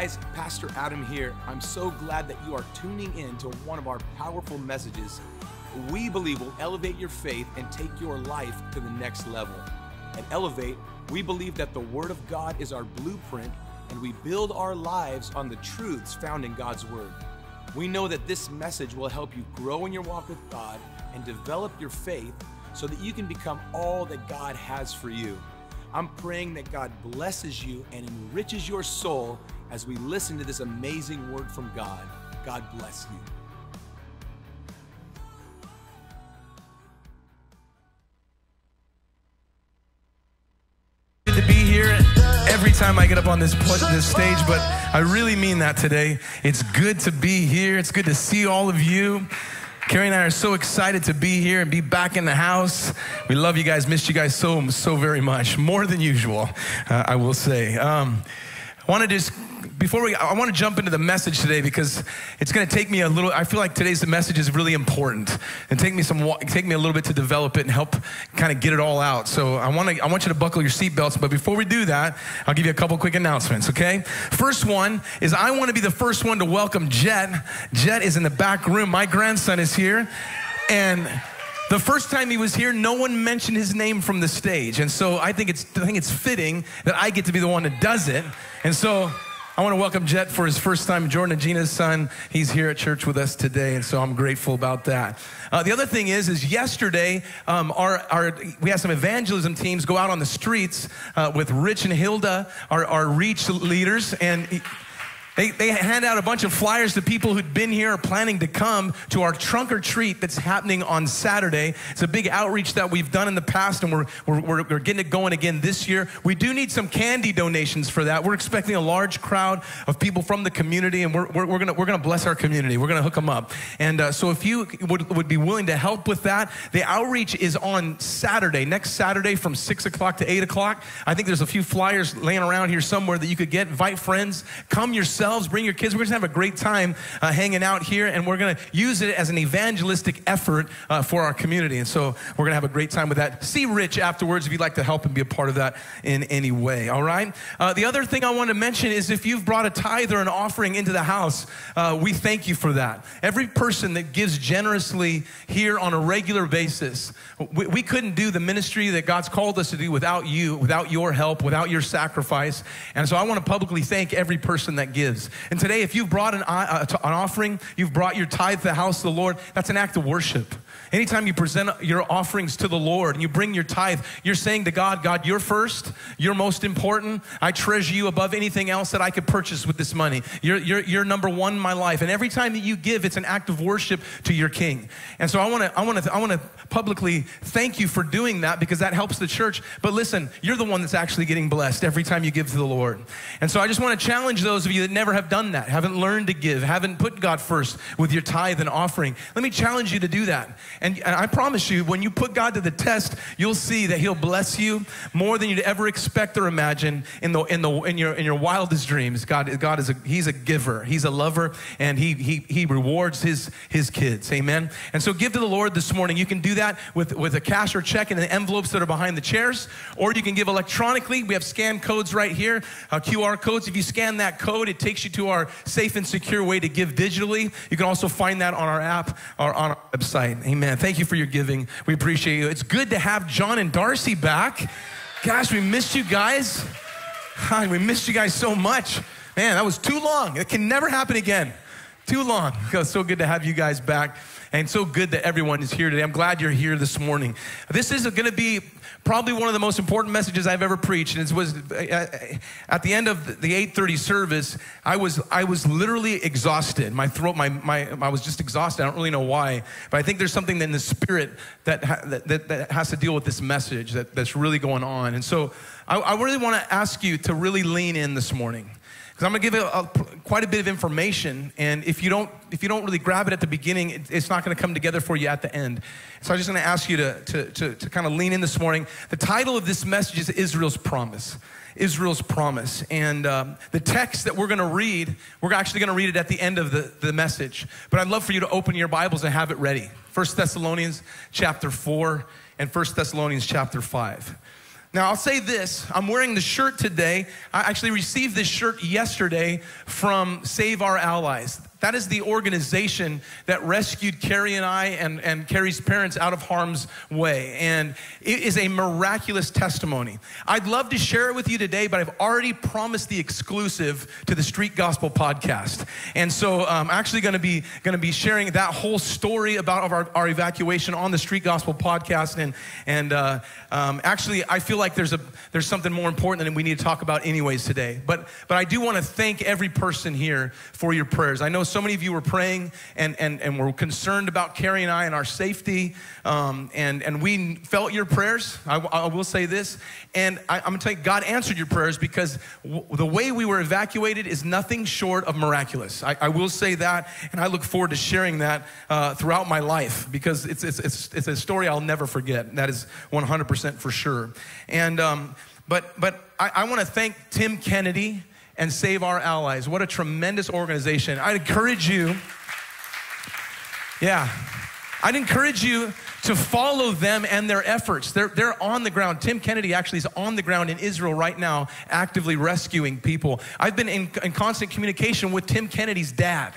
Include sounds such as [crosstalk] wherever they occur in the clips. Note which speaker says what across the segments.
Speaker 1: guys, Pastor Adam here. I'm so glad that you are tuning in to one of our powerful messages we believe will elevate your faith and take your life to the next level. At Elevate, we believe that the Word of God is our blueprint and we build our lives on the truths found in God's Word. We know that this message will help you grow in your walk with God and develop your faith so that you can become all that God has for you. I'm praying that God blesses you and enriches your soul as we listen to this amazing word from God. God bless you.
Speaker 2: Good to be here every time I get up on this this stage, but I really mean that today. It's good to be here. It's good to see all of you. Carrie and I are so excited to be here and be back in the house. We love you guys, missed you guys so so very much, more than usual, uh, I will say. Um, I want to just before we, I want to jump into the message today because it's going to take me a little. I feel like today's message is really important and take me some, take me a little bit to develop it and help kind of get it all out. So I want to, I want you to buckle your seatbelts. But before we do that, I'll give you a couple quick announcements. Okay. First one is I want to be the first one to welcome Jet. Jet is in the back room. My grandson is here, and the first time he was here, no one mentioned his name from the stage. And so I think it's, I think it's fitting that I get to be the one that does it. And so I want to welcome Jet for his first time. Jordan and Gina's son. He's here at church with us today, and so I'm grateful about that. Uh, the other thing is, is yesterday um, our, our we had some evangelism teams go out on the streets uh, with Rich and Hilda, our, our Reach leaders, and. He, they, they hand out a bunch of flyers to people who'd been here or planning to come to our trunk or treat that's happening on Saturday. It's a big outreach that we've done in the past, and we're, we're, we're, getting it going again this year. We do need some candy donations for that. We're expecting a large crowd of people from the community, and we're, we're, we're going we're gonna bless our community. We're going to hook them up. And uh, so if you would, would be willing to help with that, the outreach is on Saturday, next Saturday from 6 o'clock to 8 o'clock. I think there's a few flyers laying around here somewhere that you could get. Invite friends, come yourself yourselves, bring your kids. We're going to have a great time uh, hanging out here, and we're going to use it as an evangelistic effort uh, for our community. And so we're going to have a great time with that. See Rich afterwards if you'd like to help and be a part of that in any way, all right? Uh, the other thing I want to mention is if you've brought a tithe or an offering into the house, uh, we thank you for that. Every person that gives generously here on a regular basis, we, we couldn't do the ministry that God's called us to do without you, without your help, without your sacrifice. And so I want to publicly thank every person that gives. And today, if you've brought an, uh, an offering, you've brought your tithe to the house of the Lord, that's an act of worship. Anytime you present your offerings to the Lord and you bring your tithe, you're saying to God, God, you're first, you're most important. I treasure you above anything else that I could purchase with this money. You're, you're, you're number one in my life. And every time that you give, it's an act of worship to your King. And so I want to I wanna, I wanna publicly thank you for doing that because that helps the church. But listen, you're the one that's actually getting blessed every time you give to the Lord. And so I just want to challenge those of you that never have done that, haven't learned to give, haven't put God first with your tithe and offering. Let me challenge you to do that. And, and I promise you, when you put God to the test, you'll see that He'll bless you more than you'd ever expect or imagine in, the, in, the, in, your, in your wildest dreams. God, God is a, He's a giver, He's a lover, and He, he, he rewards his, his kids. Amen. And so give to the Lord this morning. You can do that with, with a cash or check in the envelopes that are behind the chairs, or you can give electronically. We have scan codes right here, uh, QR codes. If you scan that code, it takes you to our safe and secure way to give digitally. You can also find that on our app or on our website. Amen. Thank you for your giving. We appreciate you. It's good to have John and Darcy back. Gosh, we missed you guys. we missed you guys so much. Man, that was too long. It can never happen again. Too long. [laughs] It's so good to have you guys back. And so good that everyone is here today. I'm glad you're here this morning. This is going to be probably one of the most important messages I've ever preached. And it was at the end of the 8:30 service, I was I was literally exhausted. My throat, my, my I was just exhausted. I don't really know why, but I think there's something in the spirit that that, that has to deal with this message that, that's really going on. And so I, I really want to ask you to really lean in this morning. Because I'm going to give a, a, quite a bit of information, and if you don't, if you don't really grab it at the beginning, it, it's not going to come together for you at the end. So I'm just going to ask you to, to, to, to kind of lean in this morning. The title of this message is Israel's Promise. Israel's promise. And um, the text that we're going to read, we're actually going to read it at the end of the, the message. But I'd love for you to open your Bibles and have it ready. 1 Thessalonians chapter 4 and 1 Thessalonians chapter 5. Now, I'll say this I'm wearing the shirt today. I actually received this shirt yesterday from Save Our Allies. That is the organization that rescued Carrie and I and, and Carrie's parents out of harm's way. And it is a miraculous testimony. I'd love to share it with you today, but I've already promised the exclusive to the Street Gospel podcast. And so I'm actually going to be going to be sharing that whole story about our, our evacuation on the Street Gospel podcast. And, and uh, um, actually, I feel like there's, a, there's something more important that we need to talk about anyways today. But, but I do want to thank every person here for your prayers. I know so many of you were praying and, and, and were concerned about Carrie and I and our safety. Um, and, and we felt your prayers. I, I will say this. And I, am going to tell you, God answered your prayers because w- the way we were evacuated is nothing short of miraculous. I, I will say that. And I look forward to sharing that uh, throughout my life because it's, it's, it's, it's, a story I'll never forget. That is 100% for sure. And, um, but, but I, I want to thank Tim Kennedy and Save Our Allies. What a tremendous organization. I'd encourage you, yeah, I'd encourage you to follow them and their efforts. They're, they're on the ground. Tim Kennedy actually is on the ground in Israel right now, actively rescuing people. I've been in, in constant communication with Tim Kennedy's dad.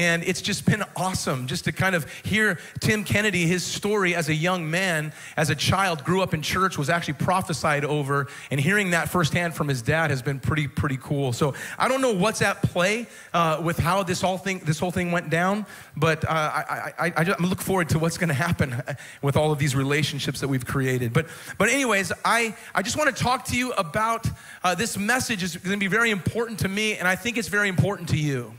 Speaker 2: And it's just been awesome just to kind of hear Tim Kennedy, his story as a young man, as a child, grew up in church, was actually prophesied over, and hearing that firsthand from his dad has been pretty, pretty cool. So I don't know what's at play uh, with how this whole thing, this whole thing went down, but uh, I, I, I, I look forward to what's going to happen with all of these relationships that we've created. But, but anyways, I, I just want to talk to you about uh, this message is going to be very important to me, and I think it's very important to you.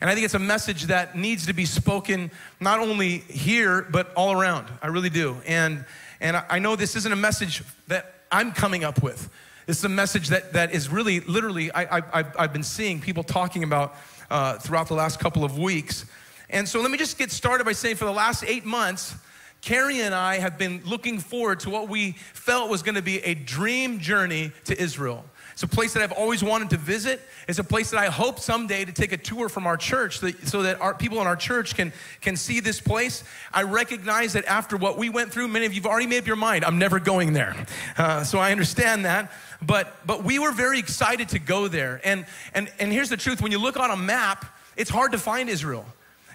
Speaker 2: And I think it's a message that needs to be spoken not only here, but all around. I really do. And, and I know this isn't a message that I'm coming up with. It's a message that, that is really, literally, I, I, I've been seeing people talking about uh, throughout the last couple of weeks. And so let me just get started by saying for the last eight months, Carrie and I have been looking forward to what we felt was going to be a dream journey to Israel. It's a place that I've always wanted to visit. It's a place that I hope someday to take a tour from our church so that our people in our church can, can see this place. I recognize that after what we went through, many of you have already made up your mind, I'm never going there. Uh, so I understand that. But, but we were very excited to go there. And, and, and here's the truth when you look on a map, it's hard to find Israel.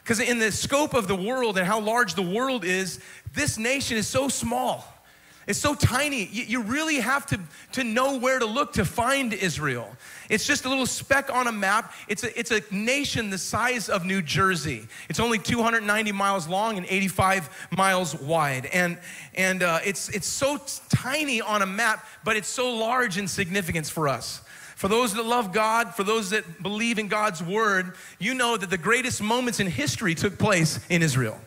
Speaker 2: Because in the scope of the world and how large the world is, this nation is so small. It's so tiny. You really have to, to know where to look to find Israel. It's just a little speck on a map. It's a, it's a nation the size of New Jersey. It's only 290 miles long and 85 miles wide. And, and uh, it's, it's so tiny on a map, but it's so large in significance for us. For those that love God, for those that believe in God's word, you know that the greatest moments in history took place in Israel.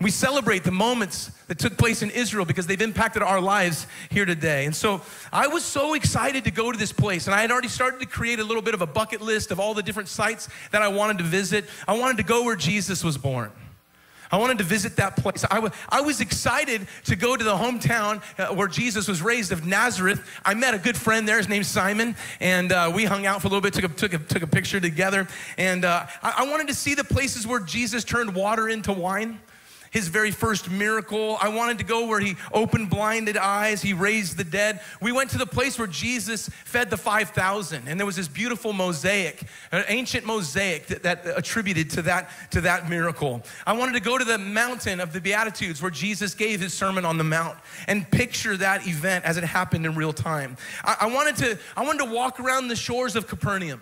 Speaker 2: We celebrate the moments that took place in Israel because they've impacted our lives here today. And so I was so excited to go to this place. And I had already started to create a little bit of a bucket list of all the different sites that I wanted to visit. I wanted to go where Jesus was born. I wanted to visit that place. I, w- I was excited to go to the hometown uh, where Jesus was raised of Nazareth. I met a good friend there. His name's Simon. And uh, we hung out for a little bit, took a, took a, took a picture together. And uh, I-, I wanted to see the places where Jesus turned water into wine his very first miracle. I wanted to go where he opened blinded eyes, he raised the dead. We went to the place where Jesus fed the 5,000, and there was this beautiful mosaic, an ancient mosaic that, that attributed to that, to that miracle. I wanted to go to the mountain of the Beatitudes where Jesus gave his Sermon on the Mount and picture that event as it happened in real time. I, I wanted, to, I wanted to walk around the shores of Capernaum.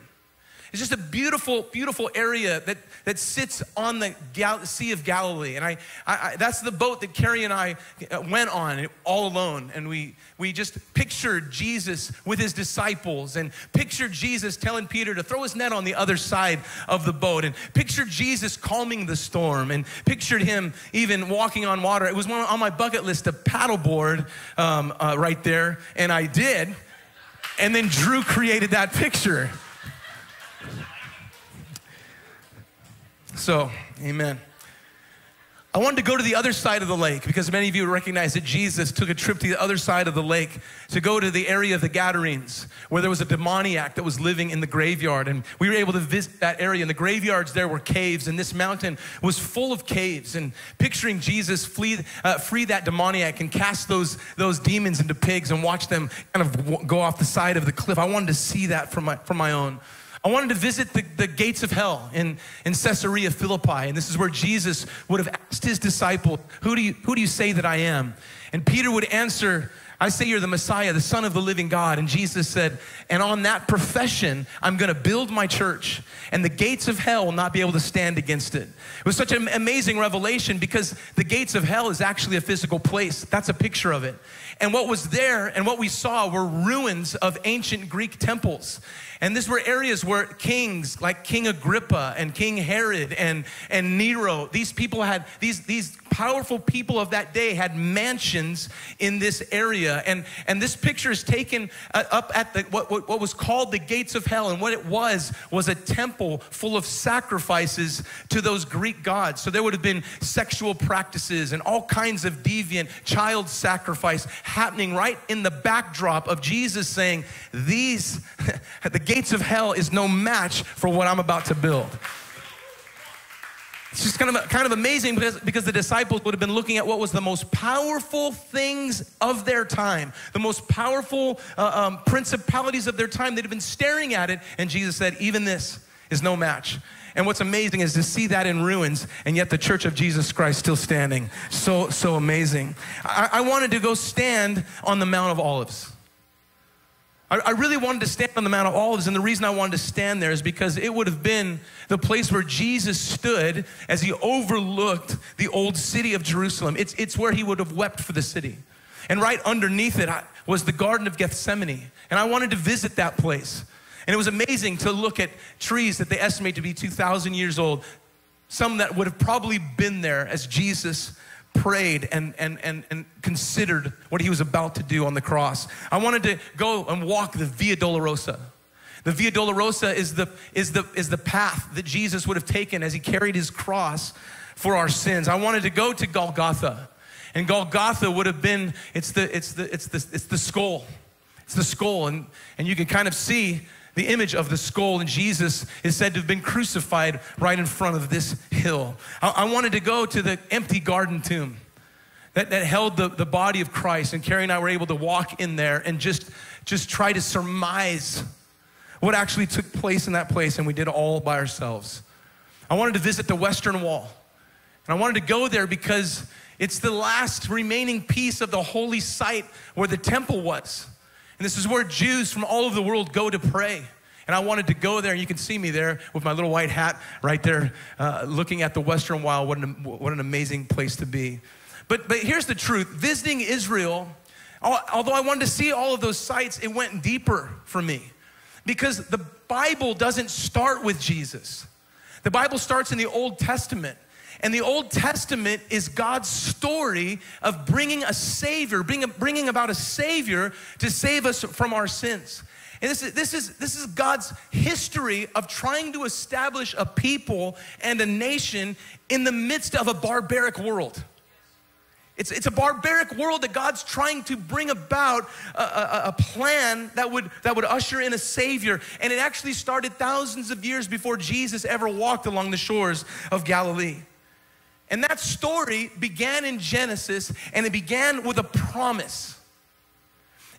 Speaker 2: It's just a beautiful, beautiful area that, that sits on the Gal- Sea of Galilee. And I, I, that's the boat that Carrie and I uh, went on all alone. And we, we just pictured Jesus with his disciples and pictured Jesus telling Peter to throw his net on the other side of the boat and pictured Jesus calming the storm and pictured him even walking on water. It was one on my bucket list to paddleboard um, uh, right there. And I did. And then Drew created that picture. So, amen. I wanted to go to the other side of the lake because many of you recognize that Jesus took a trip to the other side of the lake to go to the area of the Gadarenes where there was a demoniac that was living in the graveyard. And we were able to visit that area. And the graveyards there were caves, and this mountain was full of caves. And picturing Jesus flee, uh, free that demoniac and cast those, those demons into pigs and watch them kind of go off the side of the cliff. I wanted to see that for my, for my own. I wanted to visit the, the gates of hell in, in Caesarea Philippi. And this is where Jesus would have asked his disciple, who do, you, who do you say that I am? And Peter would answer, I say you're the Messiah, the Son of the living God. And Jesus said, And on that profession, I'm gonna build my church, and the gates of hell will not be able to stand against it. It was such an amazing revelation because the gates of hell is actually a physical place. That's a picture of it. And what was there and what we saw were ruins of ancient Greek temples. And these were areas where kings like King Agrippa and King Herod and, and Nero, these people had, these, these powerful people of that day had mansions in this area. And, and this picture is taken uh, up at the, what, what, what was called the gates of hell. And what it was, was a temple full of sacrifices to those Greek gods. So there would have been sexual practices and all kinds of deviant child sacrifice happening right in the backdrop of Jesus saying, These, [laughs] the gates of hell is no match for what I'm about to build. It's just kind of, kind of amazing because, because the disciples would have been looking at what was the most powerful things of their time, the most powerful uh, um, principalities of their time. They'd have been staring at it, and Jesus said, Even this is no match. And what's amazing is to see that in ruins, and yet the church of Jesus Christ still standing. So, so amazing. I, I wanted to go stand on the Mount of Olives. I, I really wanted to stand on the Mount of Olives, and the reason I wanted to stand there is because it would have been the place where Jesus stood as he overlooked the old city of Jerusalem. It's, it's where he would have wept for the city. And right underneath it was the Garden of Gethsemane. And I wanted to visit that place. And it was amazing to look at trees that they estimate to be 2,000 years old, some that would have probably been there as Jesus prayed and, and, and, and considered what he was about to do on the cross. I wanted to go and walk the Via Dolorosa. The Via Dolorosa is the, is, the, is the path that Jesus would have taken as he carried his cross for our sins. I wanted to go to Golgotha. And Golgotha would have been, it's the, it's the, it's the, it's the skull. It's the skull. And, and you can kind of see the image of the skull, and Jesus is said to have been crucified right in front of this hill. I, I wanted to go to the empty garden tomb that, that held the, the body of Christ, and Carrie and I were able to walk in there and just, just try to surmise what actually took place in that place, and we did all by ourselves. I wanted to visit the Western Wall, and I wanted to go there because it's the last remaining piece of the holy site where the temple was. And this is where Jews from all over the world go to pray. And I wanted to go there, and you can see me there with my little white hat right there, uh, looking at the Western Wall. What an, what an amazing place to be. But, but here's the truth visiting Israel, although I wanted to see all of those sites, it went deeper for me. Because the Bible doesn't start with Jesus, the Bible starts in the Old Testament. And the Old Testament is God's story of bringing a Savior, bringing, about a Savior to save us from our sins. And this is, this, is, this is God's history of trying to establish a people and a nation in the midst of a barbaric world. It's, it's a barbaric world that God's trying to bring about a, a, a, plan that would, that would usher in a Savior. And it actually started thousands of years before Jesus ever walked along the shores of Galilee. And that story began in Genesis and it began with a promise.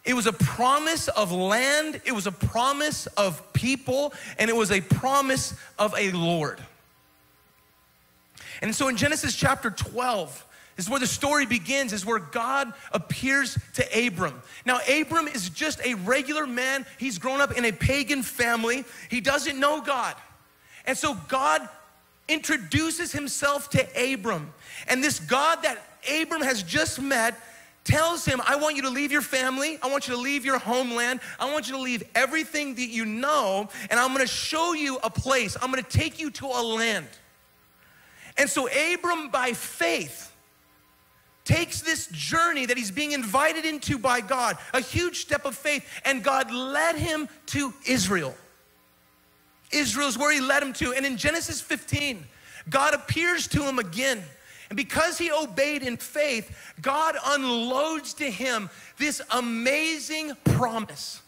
Speaker 2: It was a promise of land, it was a promise of people, and it was a promise of a Lord. And so in Genesis chapter 12, is where the story begins, is where God appears to Abram. Now, Abram is just a regular man. He's grown up in a pagan family. He doesn't know God. And so God introduces himself to Abram. And this God that Abram has just met tells him, I want you to leave your family. I want you to leave your homeland. I want you to leave everything that you know. And I'm gonna show you a place. I'm gonna take you to a land. And so Abram, by faith, takes this journey that he's being invited into by God, a huge step of faith, and God led him to Israel. Israel is where he led him to. And in Genesis 15, God appears to him again. And because he obeyed in faith, God unloads to him this amazing promise.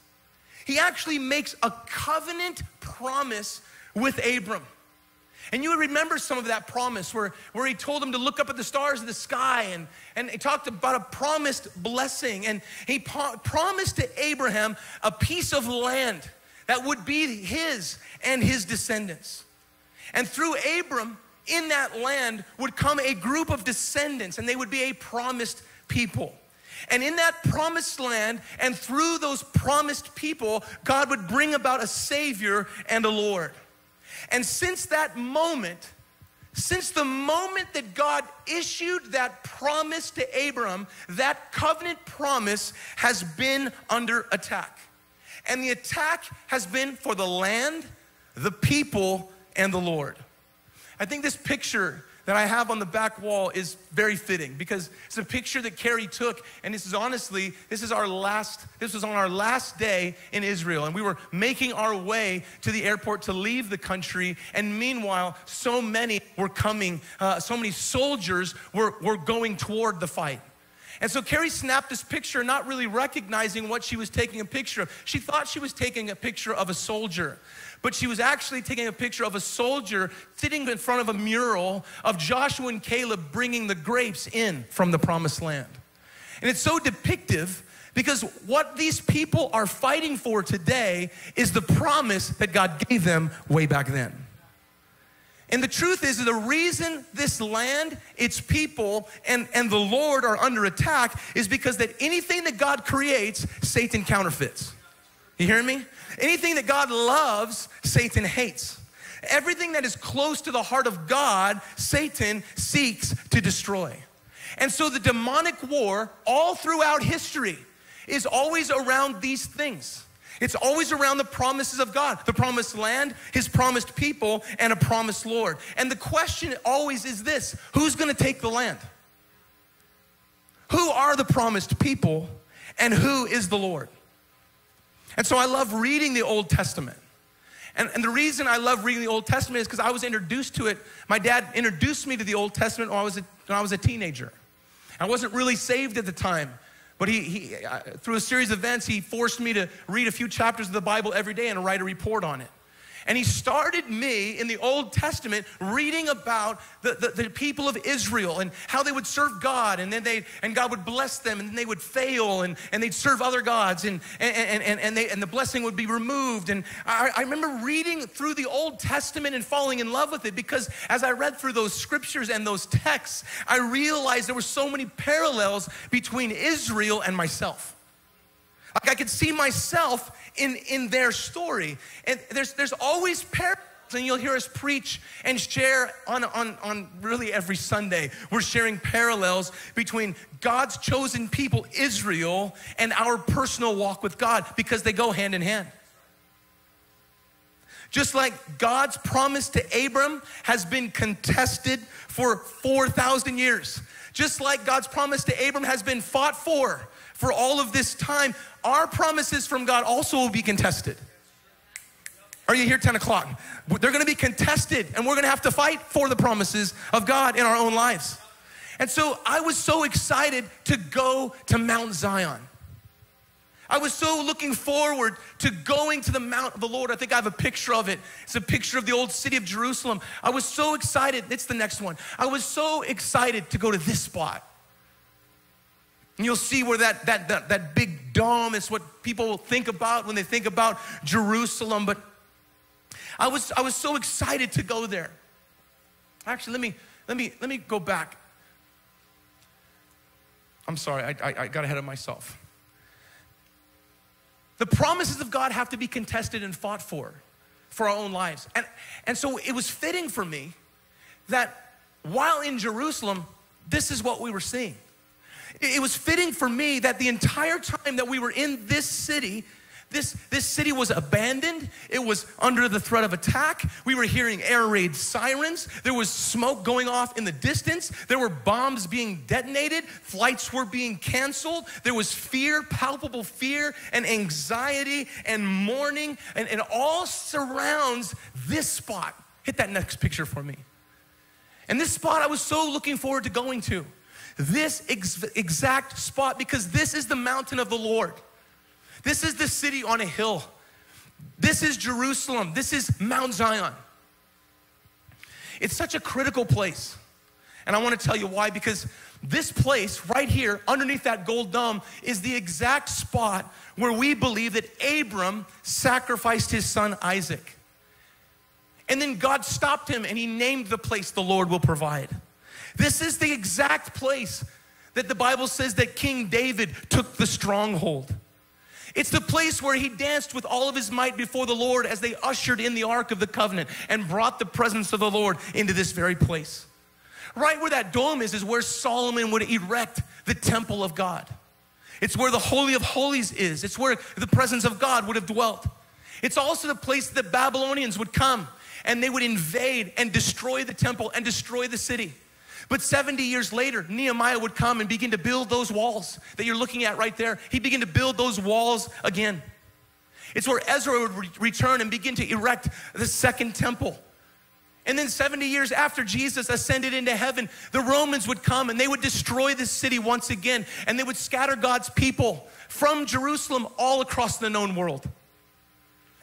Speaker 2: He actually makes a covenant promise with Abram. And you would remember some of that promise where, where he told him to look up at the stars of the sky and, and he talked about a promised blessing. And he po- promised to Abraham a piece of land that would be his and his descendants. And through Abram, in that land would come a group of descendants, and they would be a promised people. And in that promised land, and through those promised people, God would bring about a Savior and a Lord. And since that moment, since the moment that God issued that promise to Abram, that covenant promise has been under attack. And the attack has been for the land, the people, and the Lord. I think this picture that I have on the back wall is very fitting because it's a picture that Carrie took, and this is honestly, this is our last, this was on our last day in Israel, and we were making our way to the airport to leave the country, and meanwhile, so many were coming, uh, so many soldiers were, were going toward the fight. And so Carrie snapped this picture, not really recognizing what she was taking a picture of. She thought she was taking a picture of a soldier, but she was actually taking a picture of a soldier sitting in front of a mural of Joshua and Caleb bringing the grapes in from the promised land. And it's so depictive because what these people are fighting for today is the promise that God gave them way back then. And the truth is, the reason this land, its people, and, and the Lord are under attack is because that anything that God creates, Satan counterfeits. You hear me? Anything that God loves, Satan hates. Everything that is close to the heart of God, Satan seeks to destroy. And so the demonic war, all throughout history, is always around these things. It's always around the promises of God, the promised land, His promised people, and a promised Lord. And the question always is this who's gonna take the land? Who are the promised people, and who is the Lord? And so I love reading the Old Testament. And, and the reason I love reading the Old Testament is because I was introduced to it. My dad introduced me to the Old Testament when I was a, when I was a teenager. I wasn't really saved at the time. But he, he uh, through a series of events, he forced me to read a few chapters of the Bible every day and write a report on it. And he started me in the Old Testament reading about the, the, the, people of Israel and how they would serve God and then they and God would bless them and then they would fail and, and they'd serve other gods and, and, and, and, they, and the blessing would be removed. And I, I remember reading through the Old Testament and falling in love with it because as I read through those scriptures and those texts, I realized there were so many parallels between Israel and myself. Like I could see myself in, in their story. And there's, there's always parallels. And you'll hear us preach and share on, on, on really every Sunday. We're sharing parallels between God's chosen people, Israel, and our personal walk with God because they go hand in hand. Just like God's promise to Abram has been contested for 4,000 years. Just like God's promise to Abram has been fought for for all of this time, our promises from God also will be contested. Are you here 10 o'clock? They're gonna be contested, and we're gonna have to fight for the promises of God in our own lives. And so I was so excited to go to Mount Zion. I was so looking forward to going to the Mount of the Lord. I think I have a picture of it. It's a picture of the old city of Jerusalem. I was so excited. It's the next one. I was so excited to go to this spot. And you'll see where that, that, that, that big dome is what people think about when they think about Jerusalem. But I was, I was so excited to go there. Actually, let me, let me, let me go back. I'm sorry, I, I, I got ahead of myself. The promises of God have to be contested and fought for, for our own lives. And, and so it was fitting for me that while in Jerusalem, this is what we were seeing. It was fitting for me that the entire time that we were in this city, this, this city was abandoned. It was under the threat of attack. We were hearing air raid sirens. There was smoke going off in the distance. There were bombs being detonated. Flights were being canceled. There was fear, palpable fear, and anxiety and mourning, and it all surrounds this spot. Hit that next picture for me. And this spot I was so looking forward to going to. This ex- exact spot, because this is the mountain of the Lord. This is the city on a hill. This is Jerusalem. This is Mount Zion. It's such a critical place. And I want to tell you why because this place right here, underneath that gold dome, is the exact spot where we believe that Abram sacrificed his son Isaac. And then God stopped him and he named the place the Lord will provide. This is the exact place that the Bible says that King David took the stronghold. It's the place where he danced with all of his might before the Lord as they ushered in the Ark of the Covenant and brought the presence of the Lord into this very place. Right where that dome is, is where Solomon would erect the temple of God. It's where the Holy of Holies is. It's where the presence of God would have dwelt. It's also the place that Babylonians would come and they would invade and destroy the temple and destroy the city. But 70 years later, Nehemiah would come and begin to build those walls that you're looking at right there. He'd begin to build those walls again. It's where Ezra would re- return and begin to erect the second temple. And then 70 years after Jesus ascended into heaven, the Romans would come and they would destroy the city once again and they would scatter God's people from Jerusalem all across the known world.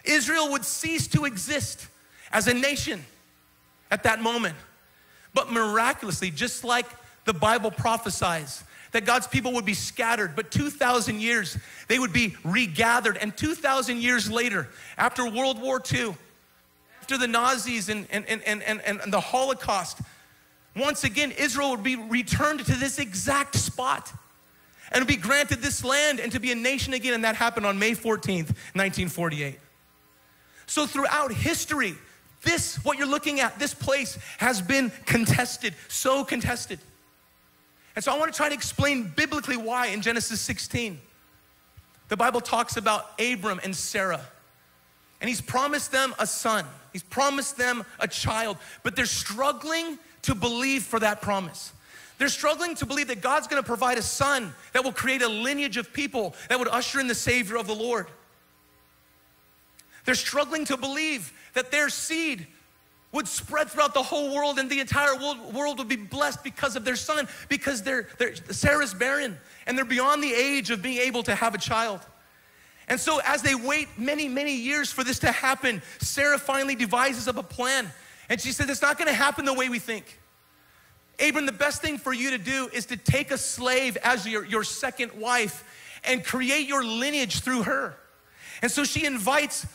Speaker 2: Israel would cease to exist as a nation at that moment. But miraculously, just like the Bible prophesies, that God's people would be scattered, but 2,000 years they would be regathered. And 2,000 years later, after World War II, after the Nazis and, and, and, and, and, and the Holocaust, once again, Israel would be returned to this exact spot and be granted this land and to be a nation again. And that happened on May 14th, 1948. So throughout history, this, what you're looking at, this place has been contested, so contested. And so I want to try to explain biblically why in Genesis 16. The Bible talks about Abram and Sarah. And he's promised them a son, he's promised them a child, but they're struggling to believe for that promise. They're struggling to believe that God's gonna provide a son that will create a lineage of people that would usher in the Savior of the Lord. They're struggling to believe that their seed would spread throughout the whole world and the entire world, world would be blessed because of their son, because they're, they're, Sarah's barren and they're beyond the age of being able to have a child. And so, as they wait many, many years for this to happen, Sarah finally devises up a plan. And she said, It's not gonna happen the way we think. Abram, the best thing for you to do is to take a slave as your, your second wife and create your lineage through her. And so she invites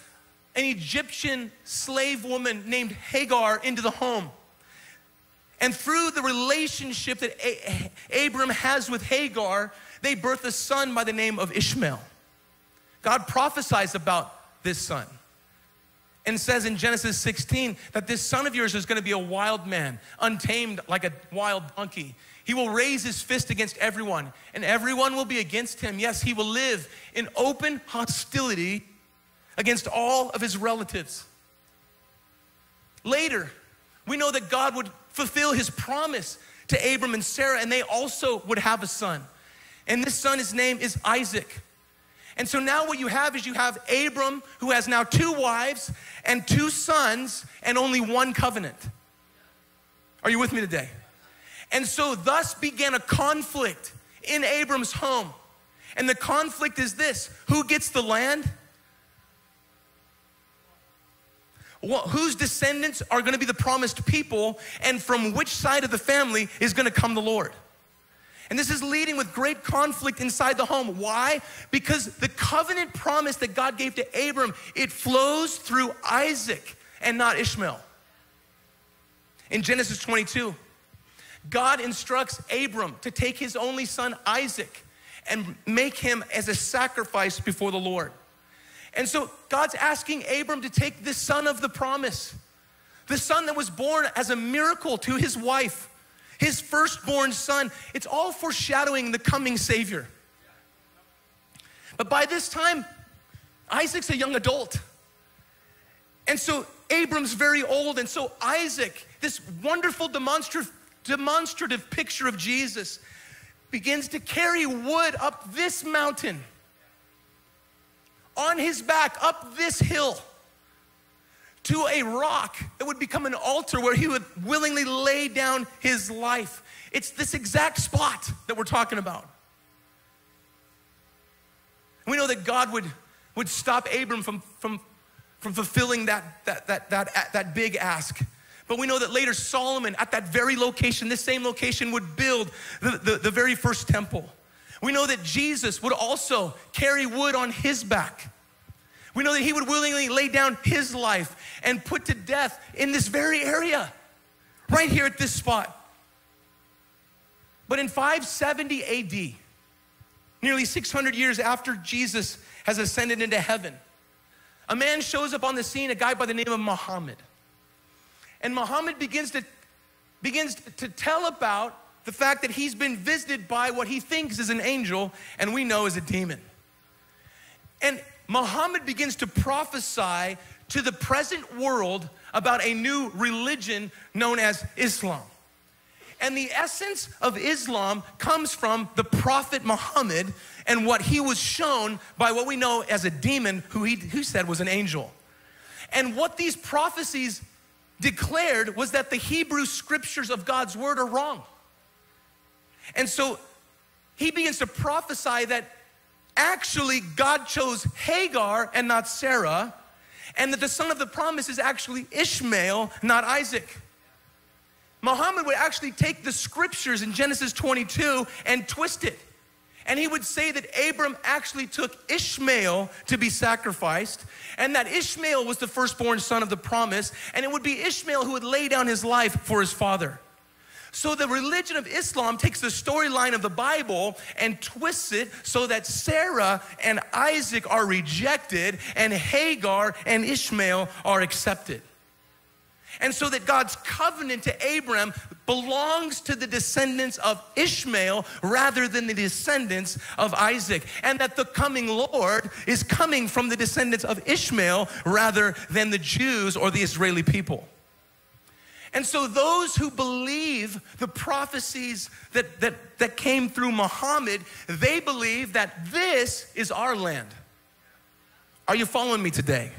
Speaker 2: an Egyptian slave woman named Hagar into the home. And through the relationship that Abram has with Hagar, they birth a son by the name of Ishmael. God prophesies about this son and says in Genesis 16 that this son of yours is going to be a wild man, untamed like a wild donkey. He will raise his fist against everyone, and everyone will be against him. Yes, he will live in open hostility against all of his relatives. Later, we know that God would fulfill his promise to Abram and Sarah, and they also would have a son. And this son, his name is Isaac. And so now what you have is you have Abram, who has now two wives and two sons, and only one covenant. Are you with me today? And so thus began a conflict in Abram's home. And the conflict is this who gets the land? Whose descendants are going to be the promised people, and from which side of the family is going to come the Lord. And this is leading with great conflict inside the home. Why? Because the covenant promise that God gave to Abram, it flows through Isaac and not Ishmael. In Genesis 22, God instructs Abram to take his only son Isaac and make him as a sacrifice before the Lord. And so God's asking Abram to take the son of the promise, the son that was born as a miracle to his wife, his firstborn son. It's all foreshadowing the coming Savior. But by this time, Isaac's a young adult. And so Abram's very old. And so Isaac, this wonderful demonstrative, demonstrative picture of Jesus, begins to carry wood up this mountain on his back up this hill to a rock that would become an altar where he would willingly lay down his life. It's this exact spot that we're talking about. We know that God would, would stop Abram from, from, from fulfilling that, that, that, that, that big ask. But we know that later Solomon, at that very location, this same location, would build the, the, the very first temple. We know that Jesus would also carry wood on his back. We know that he would willingly lay down his life and put to death in this very area, right here at this spot. But in 570 AD, nearly 600 years after Jesus has ascended into heaven, a man shows up on the scene, a guy by the name of Muhammad. And Muhammad begins to, begins to tell about the fact that he's been visited by what he thinks is an angel and we know is a demon. And Muhammad begins to prophesy to the present world about a new religion known as Islam. And the essence of Islam comes from the Prophet Muhammad and what he was shown by what we know as a demon who he who said was an angel. And what these prophecies declared was that the Hebrew scriptures of God's word are wrong. And so he begins to prophesy that actually God chose Hagar and not Sarah, and that the son of the promise is actually Ishmael, not Isaac. Muhammad would actually take the scriptures in Genesis 22 and twist it. And he would say that Abram actually took Ishmael to be sacrificed, and that Ishmael was the firstborn son of the promise, and it would be Ishmael who would lay down his life for his father. So the religion of Islam takes the storyline of the Bible and twists it so that Sarah and Isaac are rejected and Hagar and Ishmael are accepted. And so that God's covenant to Abram belongs to the descendants of Ishmael rather than the descendants of Isaac. And that the coming Lord is coming from the descendants of Ishmael rather than the Jews or the Israeli people. And so, those who believe the prophecies that, that, that came through Muhammad, they believe that this is our land. Are you following me today?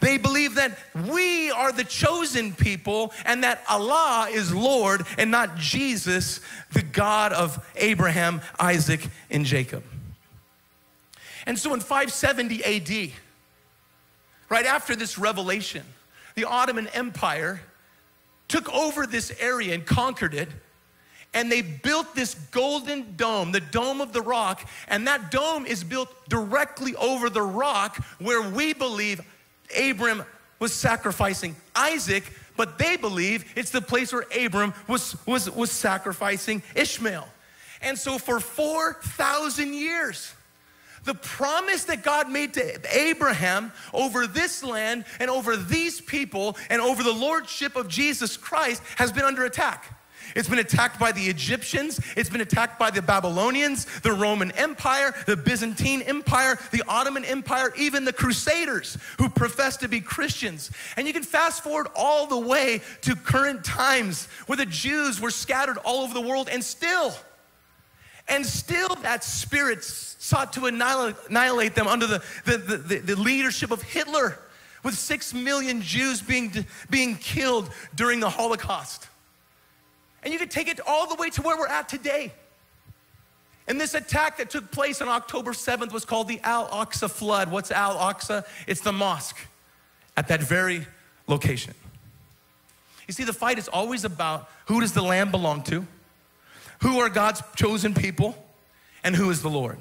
Speaker 2: They believe that we are the chosen people and that Allah is Lord and not Jesus, the God of Abraham, Isaac, and Jacob. And so in 570 AD, right after this revelation, the Ottoman Empire took over this area and conquered it. And they built this golden dome, the Dome of the Rock. And that dome is built directly over the rock where we believe Abram was sacrificing Isaac, but they believe it's the place where Abram was, was, was sacrificing Ishmael. And so for 4,000 years, the promise that God made to Abraham over this land and over these people and over the lordship of Jesus Christ has been under attack. It's been attacked by the Egyptians. It's been attacked by the Babylonians, the Roman Empire, the Byzantine Empire, the Ottoman Empire, even the Crusaders who profess to be Christians. And you can fast forward all the way to current times where the Jews were scattered all over the world and still, and still that spirit sought to annihilate them under the, the, the, the leadership of Hitler, with six million Jews being, being killed during the Holocaust. And you can take it all the way to where we're at today. And this attack that took place on October 7th was called the Al Aqsa flood. What's Al Aqsa? It's the mosque at that very location. You see, the fight is always about who does the land belong to, who are God's chosen people, and who is the Lord.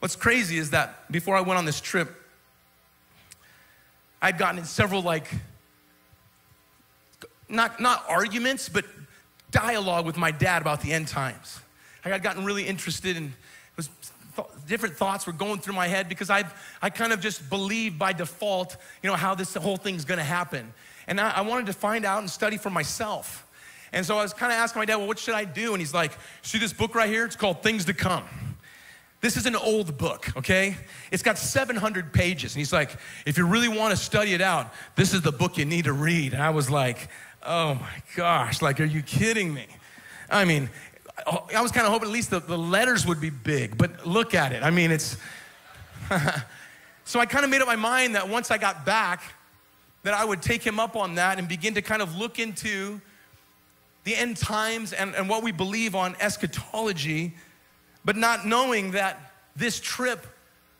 Speaker 2: What's crazy is that before I went on this trip, I'd gotten in several like not not arguments, but dialogue with my dad about the end times. I had gotten really interested in was th- different thoughts were going through my head because I I kind of just believe by default, you know, how this whole thing's going to happen, and I, I wanted to find out and study for myself. And so I was kind of asking my dad, well, what should I do? And he's like, see this book right here? It's called Things to Come. This is an old book, okay? It's got 700 pages. And he's like, if you really want to study it out, this is the book you need to read. And I was like, oh my gosh, like, are you kidding me? I mean, I was kind of hoping at least the, the letters would be big, but look at it. I mean, it's. [laughs] so I kind of made up my mind that once I got back, that I would take him up on that and begin to kind of look into the end times and, and what we believe on eschatology, but not knowing that this trip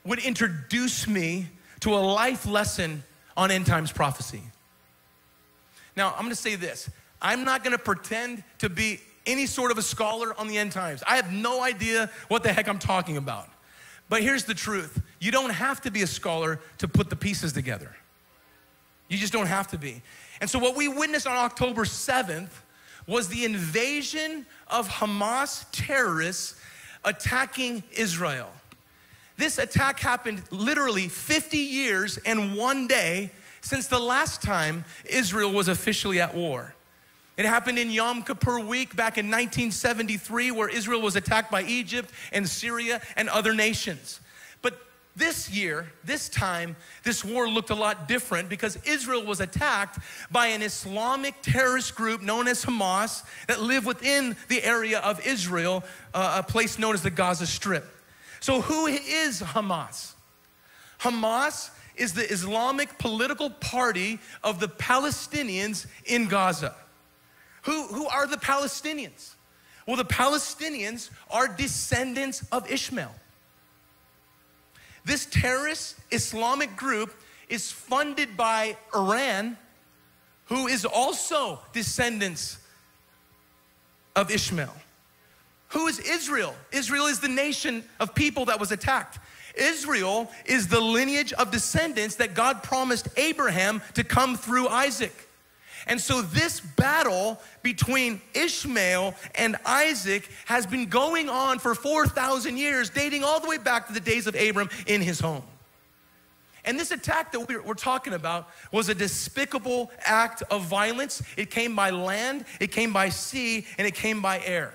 Speaker 2: would introduce me to a life lesson on end times prophecy. Now, I'm gonna say this I'm not gonna pretend to be any sort of a scholar on the end times. I have no idea what the heck I'm talking about. But here's the truth you don't have to be a scholar to put the pieces together. You just don't have to be. And so, what we witnessed on October 7th was the invasion of Hamas terrorists attacking Israel. This attack happened literally 50 years and one day since the last time Israel was officially at war. It happened in Yom Kippur week back in 1973, where Israel was attacked by Egypt and Syria and other nations. This year, this time, this war looked a lot different because Israel was attacked by an Islamic terrorist group known as Hamas that live within the area of Israel, uh, a place known as the Gaza Strip. So, who is Hamas? Hamas is the Islamic political party of the Palestinians in Gaza. Who, who are the Palestinians? Well, the Palestinians are descendants of Ishmael. This terrorist Islamic group is funded by Iran, who is also descendants of Ishmael. Who is Israel? Israel is the nation of people that was attacked. Israel is the lineage of descendants that God promised Abraham to come through Isaac. And so this battle between Ishmael and Isaac has been going on for 4,000 years, dating all the way back to the days of Abram in his home. And this attack that we're, talking about was a despicable act of violence. It came by land, it came by sea, and it came by air.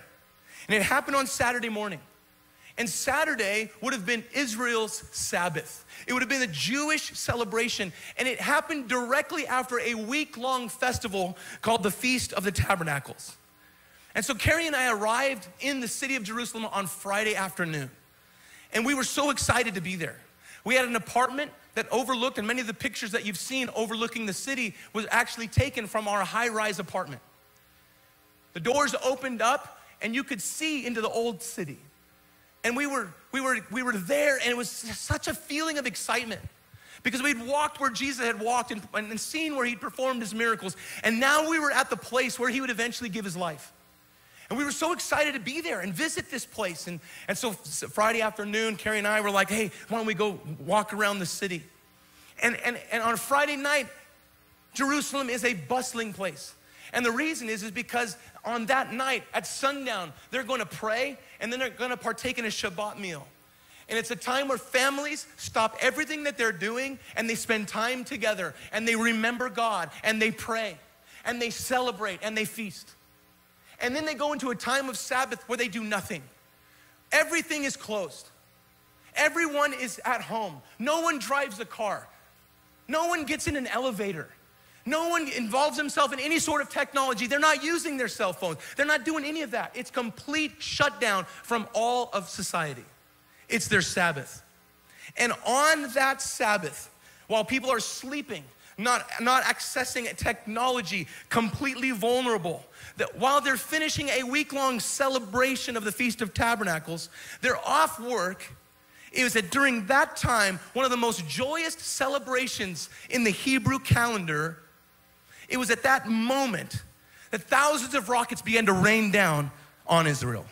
Speaker 2: And it happened on Saturday morning. And Saturday would have been Israel's Sabbath. It would have been a Jewish celebration. And it happened directly after a week long festival called the Feast of the Tabernacles. And so Carrie and I arrived in the city of Jerusalem on Friday afternoon. And we were so excited to be there. We had an apartment that overlooked, and many of the pictures that you've seen overlooking the city was actually taken from our high rise apartment. The doors opened up, and you could see into the old city. And we were, we were, we were there, and it was such a feeling of excitement because we'd walked where Jesus had walked and, and seen where he'd performed his miracles. And now we were at the place where he would eventually give his life. And we were so excited to be there and visit this place. And, and so Friday afternoon, Carrie and I were like, hey, why don't we go walk around the city? And, and, and on Friday night, Jerusalem is a bustling place. And the reason is, is because on that night at sundown, they're going to pray and then they're going to partake in a Shabbat meal. And it's a time where families stop everything that they're doing and they spend time together and they remember God and they pray and they celebrate and they feast. And then they go into a time of Sabbath where they do nothing. Everything is closed. Everyone is at home. No one drives a car. No one gets in an elevator. No one involves himself in any sort of technology. They're not using their cell phones. They're not doing any of that. It's complete shutdown from all of society. It's their Sabbath. And on that Sabbath, while people are sleeping, not, not accessing technology, completely vulnerable, that while they're finishing a week long celebration of the Feast of Tabernacles, they're off work. It was that during that time, one of the most joyous celebrations in the Hebrew calendar it was at that moment that thousands of rockets began to rain down on Israel.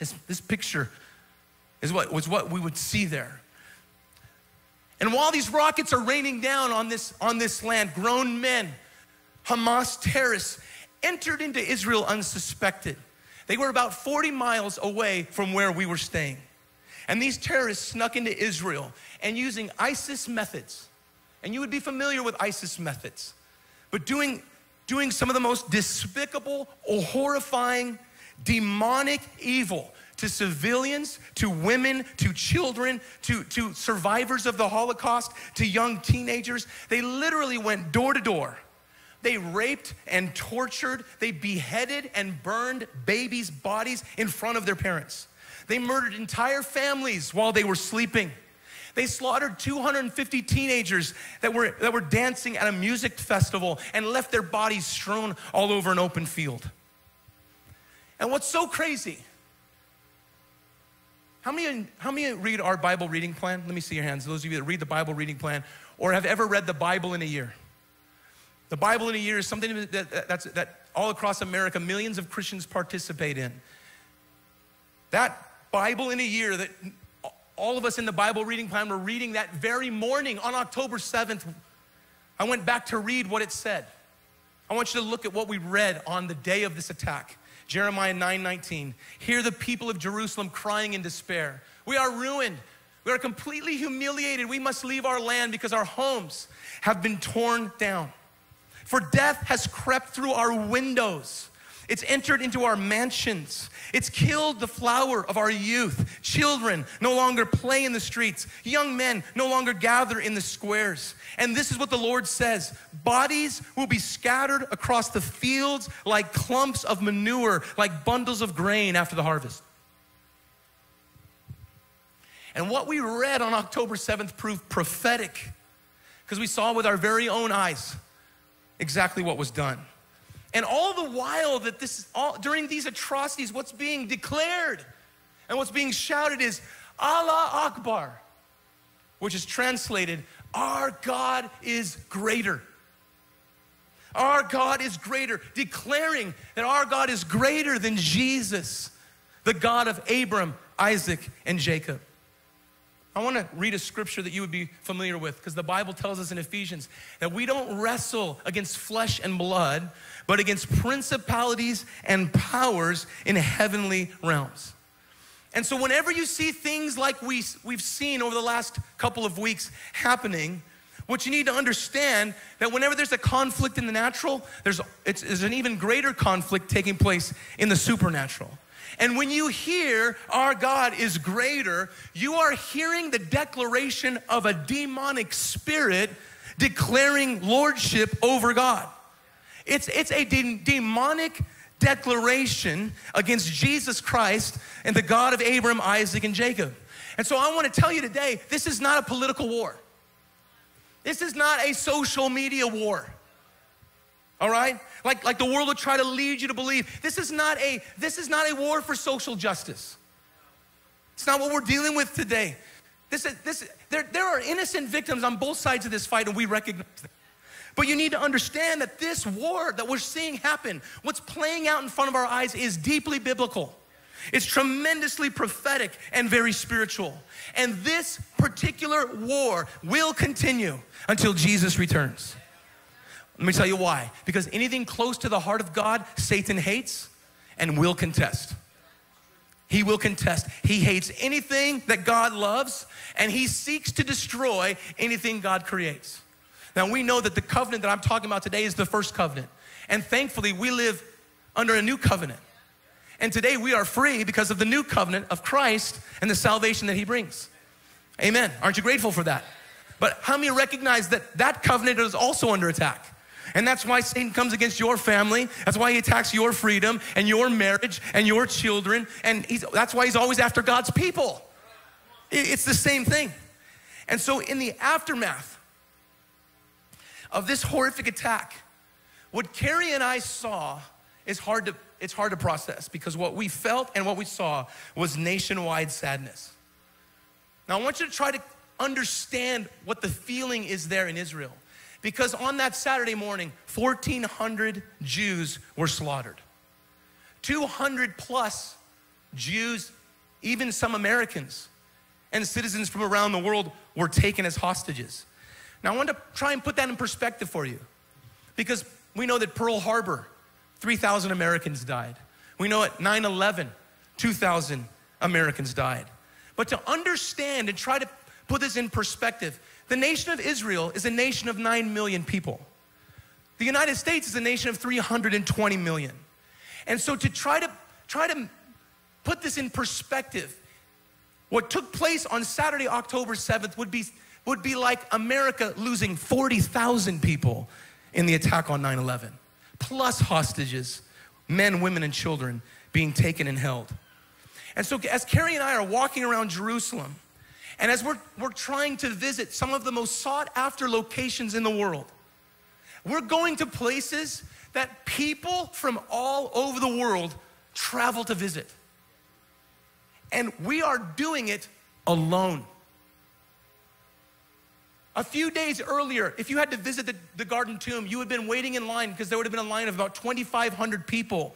Speaker 2: This, this picture is what, was what we would see there. And while these rockets are raining down on this, on this land, grown men, Hamas terrorists, entered into Israel unsuspected. They were about 40 miles away from where we were staying. And these terrorists snuck into Israel and using ISIS methods. And you would be familiar with ISIS methods but doing, doing some of the most despicable or horrifying demonic evil to civilians, to women, to children, to, to survivors of the Holocaust, to young teenagers. They literally went door to door. They raped and tortured, they beheaded and burned babies' bodies in front of their parents. They murdered entire families while they were sleeping. They slaughtered 250 teenagers that were, that were dancing at a music festival and left their bodies strewn all over an open field. And what's so crazy? How many, how many read our Bible reading plan? Let me see your hands. Those of you that read the Bible reading plan or have ever read the Bible in a year. The Bible in a year is something that, that's, that all across America, millions of Christians participate in. That Bible in a year that all of us in the Bible reading plan were reading that very morning on October 7th. I went back to read what it said. I want you to look at what we read on the day of this attack. Jeremiah 9:19. Hear the people of Jerusalem crying in despair. We are ruined. We are completely humiliated. We must leave our land because our homes have been torn down. For death has crept through our windows. It's entered into our mansions. It's killed the flower of our youth. Children no longer play in the streets. Young men no longer gather in the squares. And this is what the Lord says bodies will be scattered across the fields like clumps of manure, like bundles of grain after the harvest. And what we read on October 7th proved prophetic because we saw with our very own eyes exactly what was done. And all the while that this, all, during these atrocities, what's being declared and what's being shouted is Allah Akbar, which is translated, Our God is greater. Our God is greater, declaring that our God is greater than Jesus, the God of Abram, Isaac, and Jacob. I want to read a scripture that you would be familiar with because the Bible tells us in Ephesians that we don't wrestle against flesh and blood, but against principalities and powers in heavenly realms. And so, whenever you see things like we, we've seen over the last couple of weeks happening, what you need to understand that whenever there's a conflict in the natural, there's, there's an even greater conflict taking place in the supernatural. And when you hear our God is greater, you are hearing the declaration of a demonic spirit declaring lordship over God. It's, it's a de- demonic declaration against Jesus Christ and the God of Abraham, Isaac, and Jacob. And so I want to tell you today this is not a political war, this is not a social media war all right? Like, like the world will try to lead you to believe. This is not a, this is not a war for social justice. It's not what we're dealing with today. This is, this, there, there are innocent victims on both sides of this fight, and we recognize them. But you need to understand that this war that we're seeing happen, what's playing out in front of our eyes, is deeply biblical. It's tremendously prophetic and very spiritual. And this particular war will continue until Jesus returns. Let me tell you why. Because anything close to the heart of God, Satan hates and will contest. He will contest. He hates anything that God loves, and he seeks to destroy anything God creates. Now, we know that the covenant that I'm talking about today is the first covenant. And thankfully, we live under a new covenant. And today we are free because of the new covenant of Christ and the salvation that he brings. Amen. Aren't you grateful for that? But how many recognize that that covenant is also under attack? And that's why Satan comes against your family. That's why he attacks your freedom and your marriage and your children. And that's why he's always after God's people. It's the same thing. And so, in the aftermath of this horrific attack, what Carrie and I saw is hard to, it's hard to process because what we felt and what we saw was nationwide sadness. Now, I want you to try to understand what the feeling is there in Israel. Because on that Saturday morning, 1,400 Jews were slaughtered. 200 plus Jews, even some Americans and citizens from around the world were taken as hostages. Now, I want to try and put that in perspective for you because we know that Pearl Harbor, 3,000 Americans died. We know at 9 11, 2,000 Americans died. But to understand and try to put this in perspective, the nation of Israel is a nation of 9 million people. The United States is a nation of 320 million. And so to try to try to put this in perspective, what took place on Saturday, October 7th would be would be like America losing 40,000 people in the attack on 9/11, plus hostages, men, women and children being taken and held. And so as Carrie and I are walking around Jerusalem, And as we're, we're trying to visit some of the most sought after locations in the world, we're going to places that people from all over the world travel to visit. And we are doing it alone. A few days earlier, if you had to visit the, the Garden Tomb, you would have been waiting in line because there would have been a line of about 2,500 people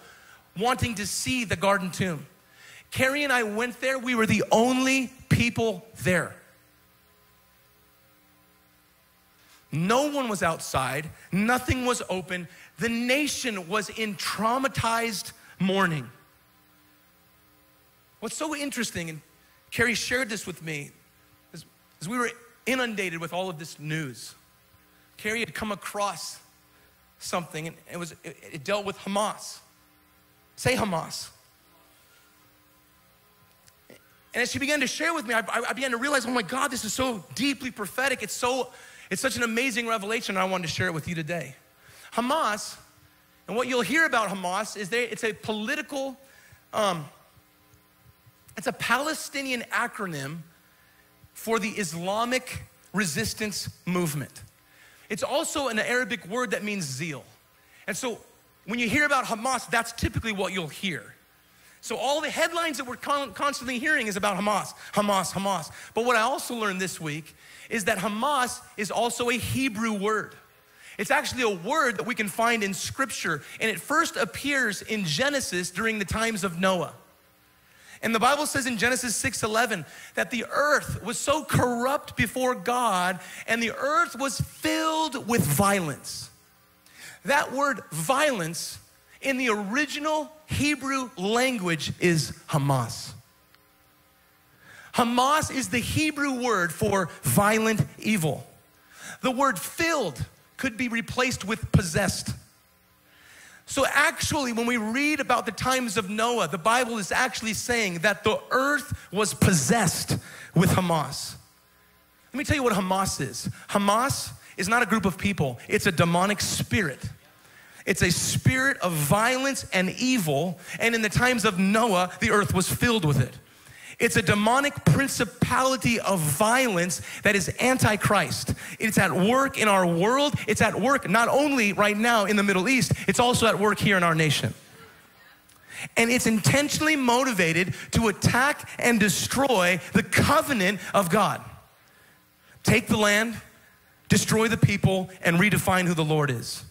Speaker 2: wanting to see the Garden Tomb. Carrie and I went there, we were the only people there. No one was outside, nothing was open. The nation was in traumatized mourning. What's so interesting, and Carrie shared this with me, as, is we were inundated with all of this news. Carrie had come across something, and it, was, it, it dealt with Hamas. Say Hamas. And as she began to share with me, I, I, began to realize, oh my God, this is so deeply prophetic. It's so, it's such an amazing revelation. I wanted to share it with you today. Hamas, and what you'll hear about Hamas is they, it's a political, um, it's a Palestinian acronym for the Islamic resistance movement. It's also an Arabic word that means zeal. And so when you hear about Hamas, that's typically what you'll hear. So all the headlines that we're con- constantly hearing is about Hamas, Hamas, Hamas. But what I also learned this week is that Hamas is also a Hebrew word. It's actually a word that we can find in scripture, and it first appears in Genesis during the times of Noah. And the Bible says in Genesis 6:11 that the earth was so corrupt before God and the earth was filled with violence. That word violence in the original Hebrew language is Hamas. Hamas is the Hebrew word for violent evil. The word filled could be replaced with possessed. So, actually, when we read about the times of Noah, the Bible is actually saying that the earth was possessed with Hamas. Let me tell you what Hamas is Hamas is not a group of people, it's a demonic spirit. It's a spirit of violence and evil, and in the times of Noah, the earth was filled with it. It's a demonic principality of violence that is antichrist. It's at work in our world. It's at work not only right now in the Middle East, it's also at work here in our nation. And it's intentionally motivated to attack and destroy the covenant of God. Take the land, destroy the people, and redefine who the Lord is.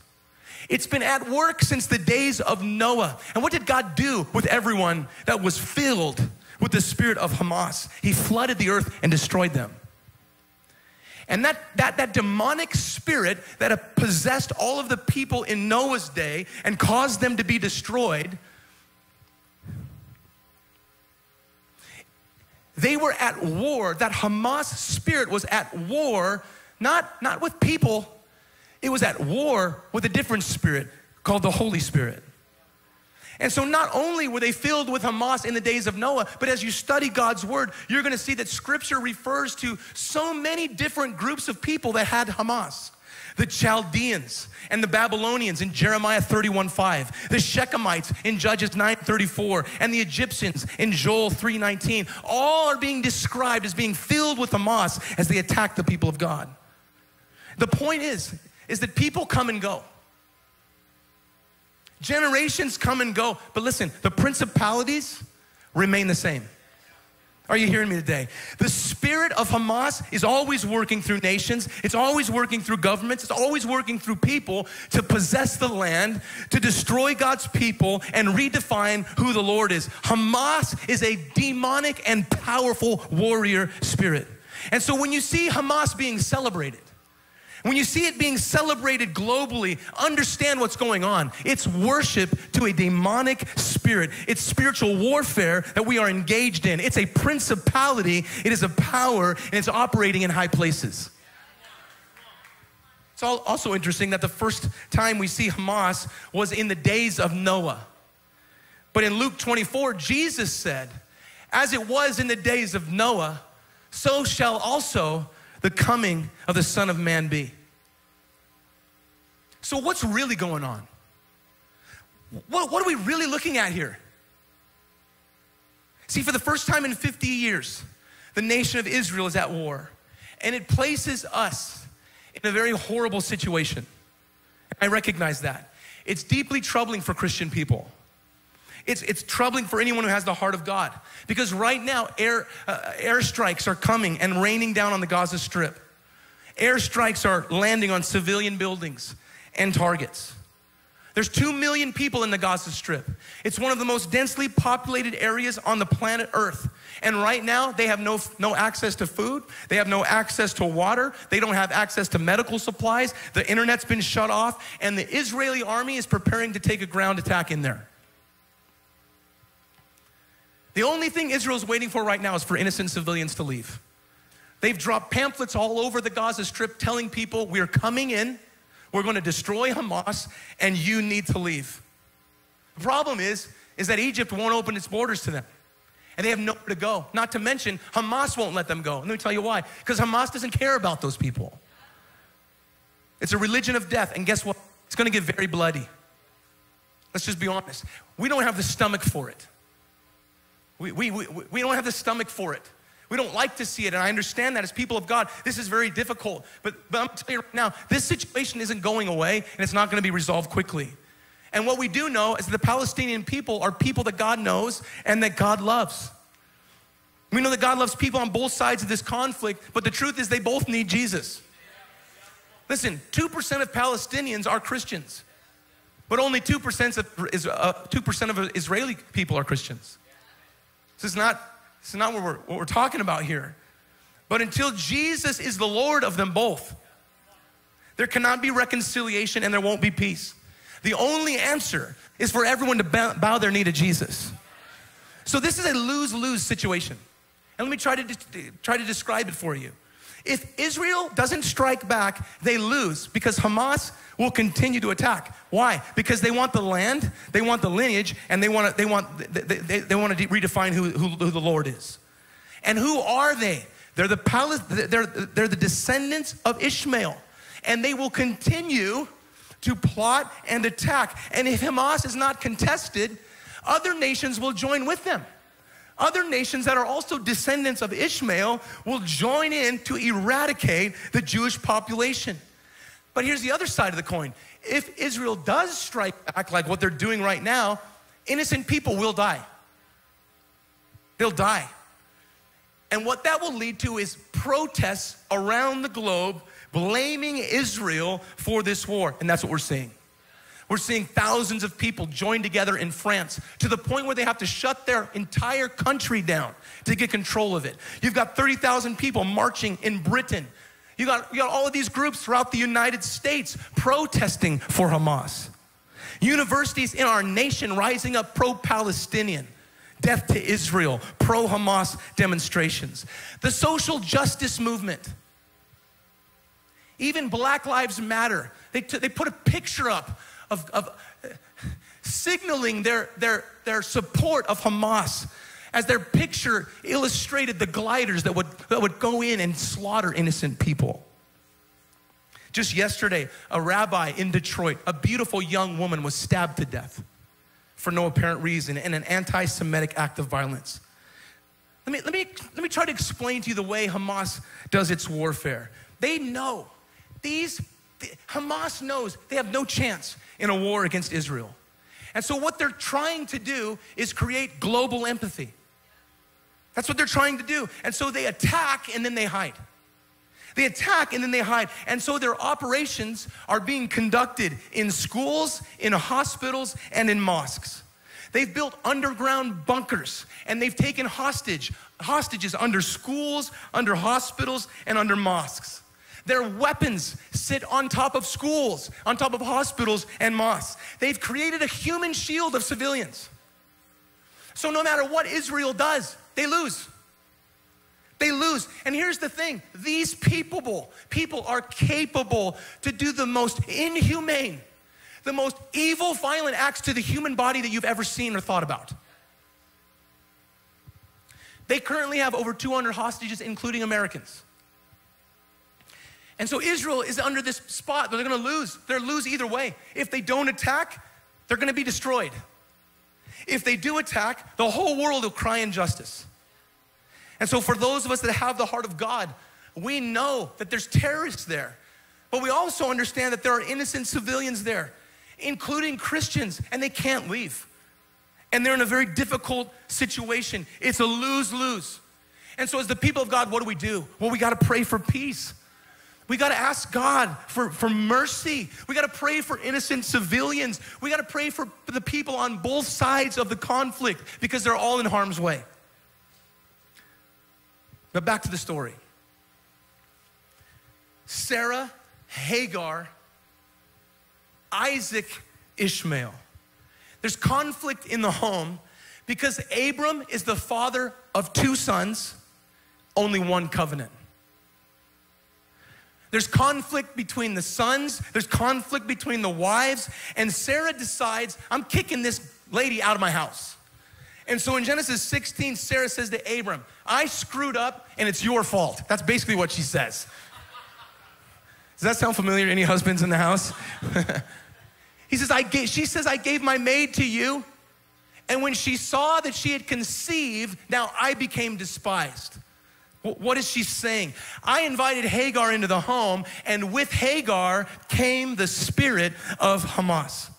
Speaker 2: It's been at work since the days of Noah. And what did God do with everyone that was filled with the spirit of Hamas? He flooded the earth and destroyed them. And that, that, that demonic spirit that possessed all of the people in Noah's day and caused them to be destroyed, they were at war. That Hamas spirit was at war, not, not with people, it was at war with a different spirit called the Holy Spirit. And so, not only were they filled with Hamas in the days of Noah, but as you study God's word, you're gonna see that scripture refers to so many different groups of people that had Hamas the Chaldeans and the Babylonians in Jeremiah 31 5, the Shechemites in Judges 9 34, and the Egyptians in Joel 3 19. All are being described as being filled with Hamas as they attack the people of God. The point is, is that people come and go. Generations come and go. But listen, the principalities remain the same. Are you hearing me today? The spirit of Hamas is always working through nations, it's always working through governments, it's always working through people to possess the land, to destroy God's people, and redefine who the Lord is. Hamas is a demonic and powerful warrior spirit. And so when you see Hamas being celebrated, when you see it being celebrated globally, understand what's going on. It's worship to a demonic spirit. It's spiritual warfare that we are engaged in. It's a principality, it is a power, and it's operating in high places. It's also interesting that the first time we see Hamas was in the days of Noah. But in Luke 24, Jesus said, As it was in the days of Noah, so shall also the coming of the Son of Man be. So, what's really going on? What, what are we really looking at here? See, for the first time in 50 years, The nation of Israel is at war. And it places us in a very horrible situation. I recognize that. It's deeply troubling for Christian people. It's, it's troubling for anyone who has the heart of God because right now air, uh, airstrikes are coming and raining down on the Gaza Strip. Airstrikes are landing on civilian buildings and targets. There's 2 million people in the Gaza Strip. It's one of the most densely populated areas on the planet Earth. And right now, they have no, no access to food. They have no access to water. They don't have access to medical supplies. The internet's been shut off. And the Israeli army is preparing to take a ground attack in there. The only thing Israel's waiting for right now is for innocent civilians to leave. They've dropped pamphlets all over the Gaza Strip telling people, We're coming in, we're going to destroy Hamas, and you need to leave. The problem is, is that Egypt won't open its borders to them. And they have nowhere to go. Not to mention, Hamas won't let them go. Let me tell you why. Because Hamas doesn't care about those people. It's a religion of death. And guess what? It's going to get very bloody. Let's just be honest. We don't have the stomach for it. We, we, we, we don't have the stomach for it. We don't like to see it, and I understand that as people of God, this is very difficult. But, but I'm telling you right now, this situation isn't going away, and it's not going to be resolved quickly. And what we do know is that the Palestinian people are people that God knows and that God loves. We know that God loves people on both sides of this conflict, but the truth is they both need Jesus. Listen, 2% of Palestinians are Christians, but only 2% of, is, uh, 2% of Israeli people are Christians. This is not, this is not what we're, what we're talking about here. But until Jesus is the Lord of them both, there cannot be reconciliation and there won't be peace. The only answer is for everyone to bow their knee to Jesus. So this is a lose-lose situation. And let me try to, try to describe it for you. If Israel doesn't strike back, they lose because Hamas will continue to attack. Why? Because they want the land, they want the lineage, and they want to, they want, they, they, they want to redefine who, who, who the Lord is. And who are they? They're the, palace, they're, they're the descendants of Ishmael. And they will continue to plot and attack. And if Hamas is not contested, other nations will join with them. Other nations that are also descendants of Ishmael will join in to eradicate the Jewish population. But here's the other side of the coin. If Israel does strike back like what they're doing right now, innocent people will die. They'll die. And what that will lead to is protests around the globe blaming Israel for this war. And that's what we're seeing. We're seeing thousands of people join together in France to the point where they have to shut their entire country down to get control of it. You've got 30,000 people marching in Britain. You got, you got all of these groups throughout the United States protesting for Hamas. Universities in our nation rising up pro Palestinian, death to Israel, pro Hamas demonstrations. The social justice movement, even Black Lives Matter, they, t- they put a picture up of, of signaling their, their, their support of Hamas as their picture illustrated the gliders that would, that would go in and slaughter innocent people. Just yesterday, a rabbi in Detroit, a beautiful young woman was stabbed to death for no apparent reason in an anti Semitic act of violence. Let me, let, me, let me try to explain to you the way Hamas does its warfare. They know, these, Hamas knows they have no chance in a war against Israel. And so, what they're trying to do is create global empathy. That's what they're trying to do. And so, they attack and then they hide. They attack and then they hide. And so, their operations are being conducted in schools, in hospitals, and in mosques. They've built underground bunkers and they've taken hostage, hostages under schools, under hospitals, and under mosques. Their weapons sit on top of schools, on top of hospitals and mosques. They've created a human shield of civilians. So no matter what Israel does, they lose. They lose. And here's the thing these people, people are capable to do the most inhumane, the most evil, violent acts to the human body that you've ever seen or thought about. They currently have over 200 hostages, including Americans. And so Israel is under this spot. They're going to lose. They're lose either way. If they don't attack, they're going to be destroyed. If they do attack, the whole world will cry injustice. And so, for those of us that have the heart of God, we know that there's terrorists there. But we also understand that there are innocent civilians there, including Christians, and they can't leave. And they're in a very difficult situation. It's a lose lose. And so, as the people of God, what do we do? Well, we got to pray for peace. We got to ask God for, for mercy. We got to pray for innocent civilians. We got to pray for the people on both sides of the conflict because they're all in harm's way. But back to the story Sarah, Hagar, Isaac, Ishmael. There's conflict in the home because Abram is the father of two sons, only one covenant. There's conflict between the sons, there's conflict between the wives, and Sarah decides, I'm kicking this lady out of my house. And so in Genesis 16, Sarah says to Abram, I screwed up and it's your fault. That's basically what she says. Does that sound familiar? Any husbands in the house? [laughs] he says, I gave, she says, I gave my maid to you. And when she saw that she had conceived, now I became despised. What is she saying? I invited Hagar into the home, and with Hagar came the spirit of Hamas.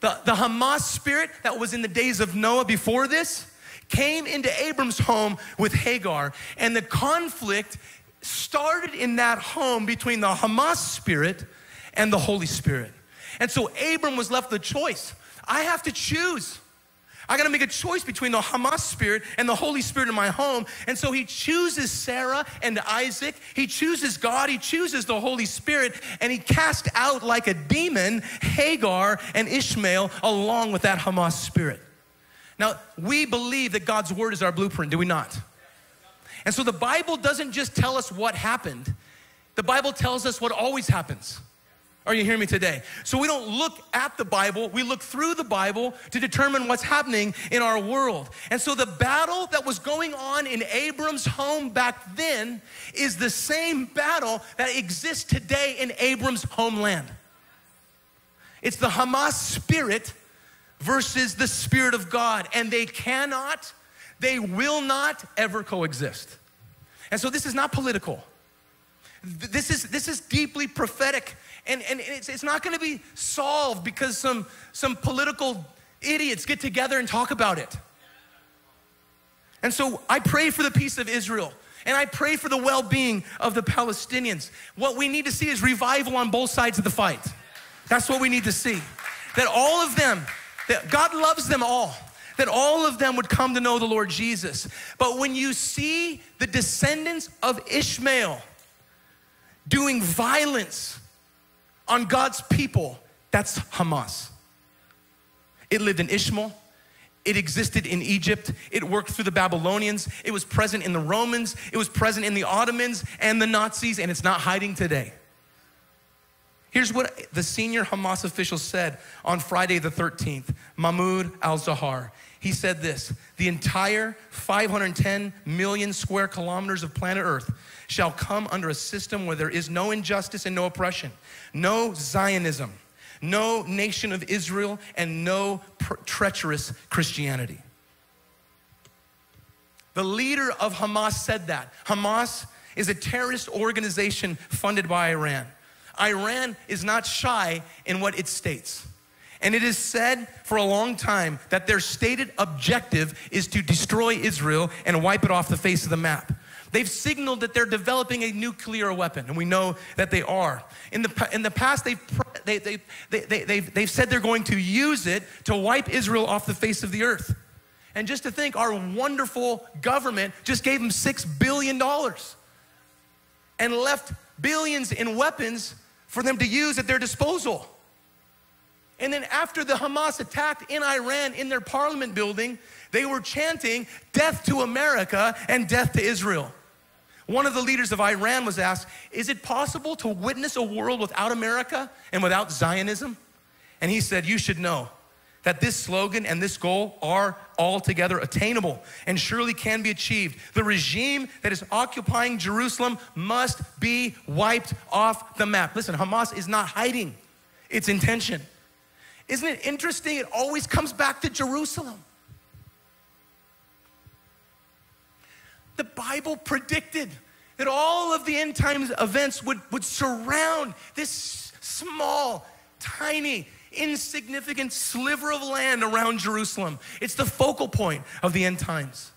Speaker 2: The, the Hamas spirit that was in the days of Noah before this came into Abram's home with Hagar, and the conflict started in that home between the Hamas spirit and the Holy Spirit. And so Abram was left the choice I have to choose. I gotta make a choice between the Hamas spirit and the Holy Spirit in my home. And so he chooses Sarah and Isaac. He chooses God. He chooses the Holy Spirit. And he cast out like a demon Hagar and Ishmael along with that Hamas spirit. Now, we believe that God's word is our blueprint, do we not? And so the Bible doesn't just tell us what happened, the Bible tells us what always happens. Are you hearing me today? So we don't look at the Bible, we look through the Bible to determine what's happening in our world. And so the battle that was going on in Abram's home back then is the same battle that exists today in Abram's homeland. It's the Hamas spirit versus the spirit of God, and they cannot, they will not ever coexist. And so this is not political. This is, this is deeply prophetic. And, and it's, it's not gonna be solved because some, some political idiots get together and talk about it. And so I pray for the peace of Israel. And I pray for the well being of the Palestinians. What we need to see is revival on both sides of the fight. That's what we need to see. That all of them, that God loves them all, that all of them would come to know the Lord Jesus. But when you see the descendants of Ishmael doing violence on God's people, that's Hamas. It lived in Ishmael. It existed in Egypt. It worked through the Babylonians. It was present in the Romans. It was present in the Ottomans and the Nazis, and it's not hiding today. Here's what the senior Hamas official said on Friday the 13th Mahmoud al Zahar. He said this The entire 510 million square kilometers of planet Earth shall come under a system where there is no injustice and no oppression, no Zionism, no nation of Israel, and no treacherous Christianity. The leader of Hamas said that. Hamas is a terrorist organization funded by Iran. Iran is not shy in what it states. And it is said for a long time that their stated objective is to destroy Israel and wipe it off the face of the map. They've signaled that they're developing a nuclear weapon, and we know that they are. In the, in the past, they've, they, they, they, they, they've, they've said they're going to use it to wipe Israel off the face of the earth. And just to think, our wonderful government just gave them $6 billion and left billions in weapons for them to use at their disposal. And then after the Hamas attacked in Iran in their parliament building, they were chanting death to America and death to Israel. One of the leaders of Iran was asked, Is it possible to witness a world without America and without Zionism? And he said, You should know that this slogan and this goal are altogether attainable and surely can be achieved. The regime that is occupying Jerusalem must be wiped off the map. Listen, Hamas is not hiding its intention. Isn't it interesting? It always comes back to Jerusalem. The Bible predicted that all of the end times events would, would surround this small, tiny, insignificant sliver of land around Jerusalem. It's the focal point of the end times.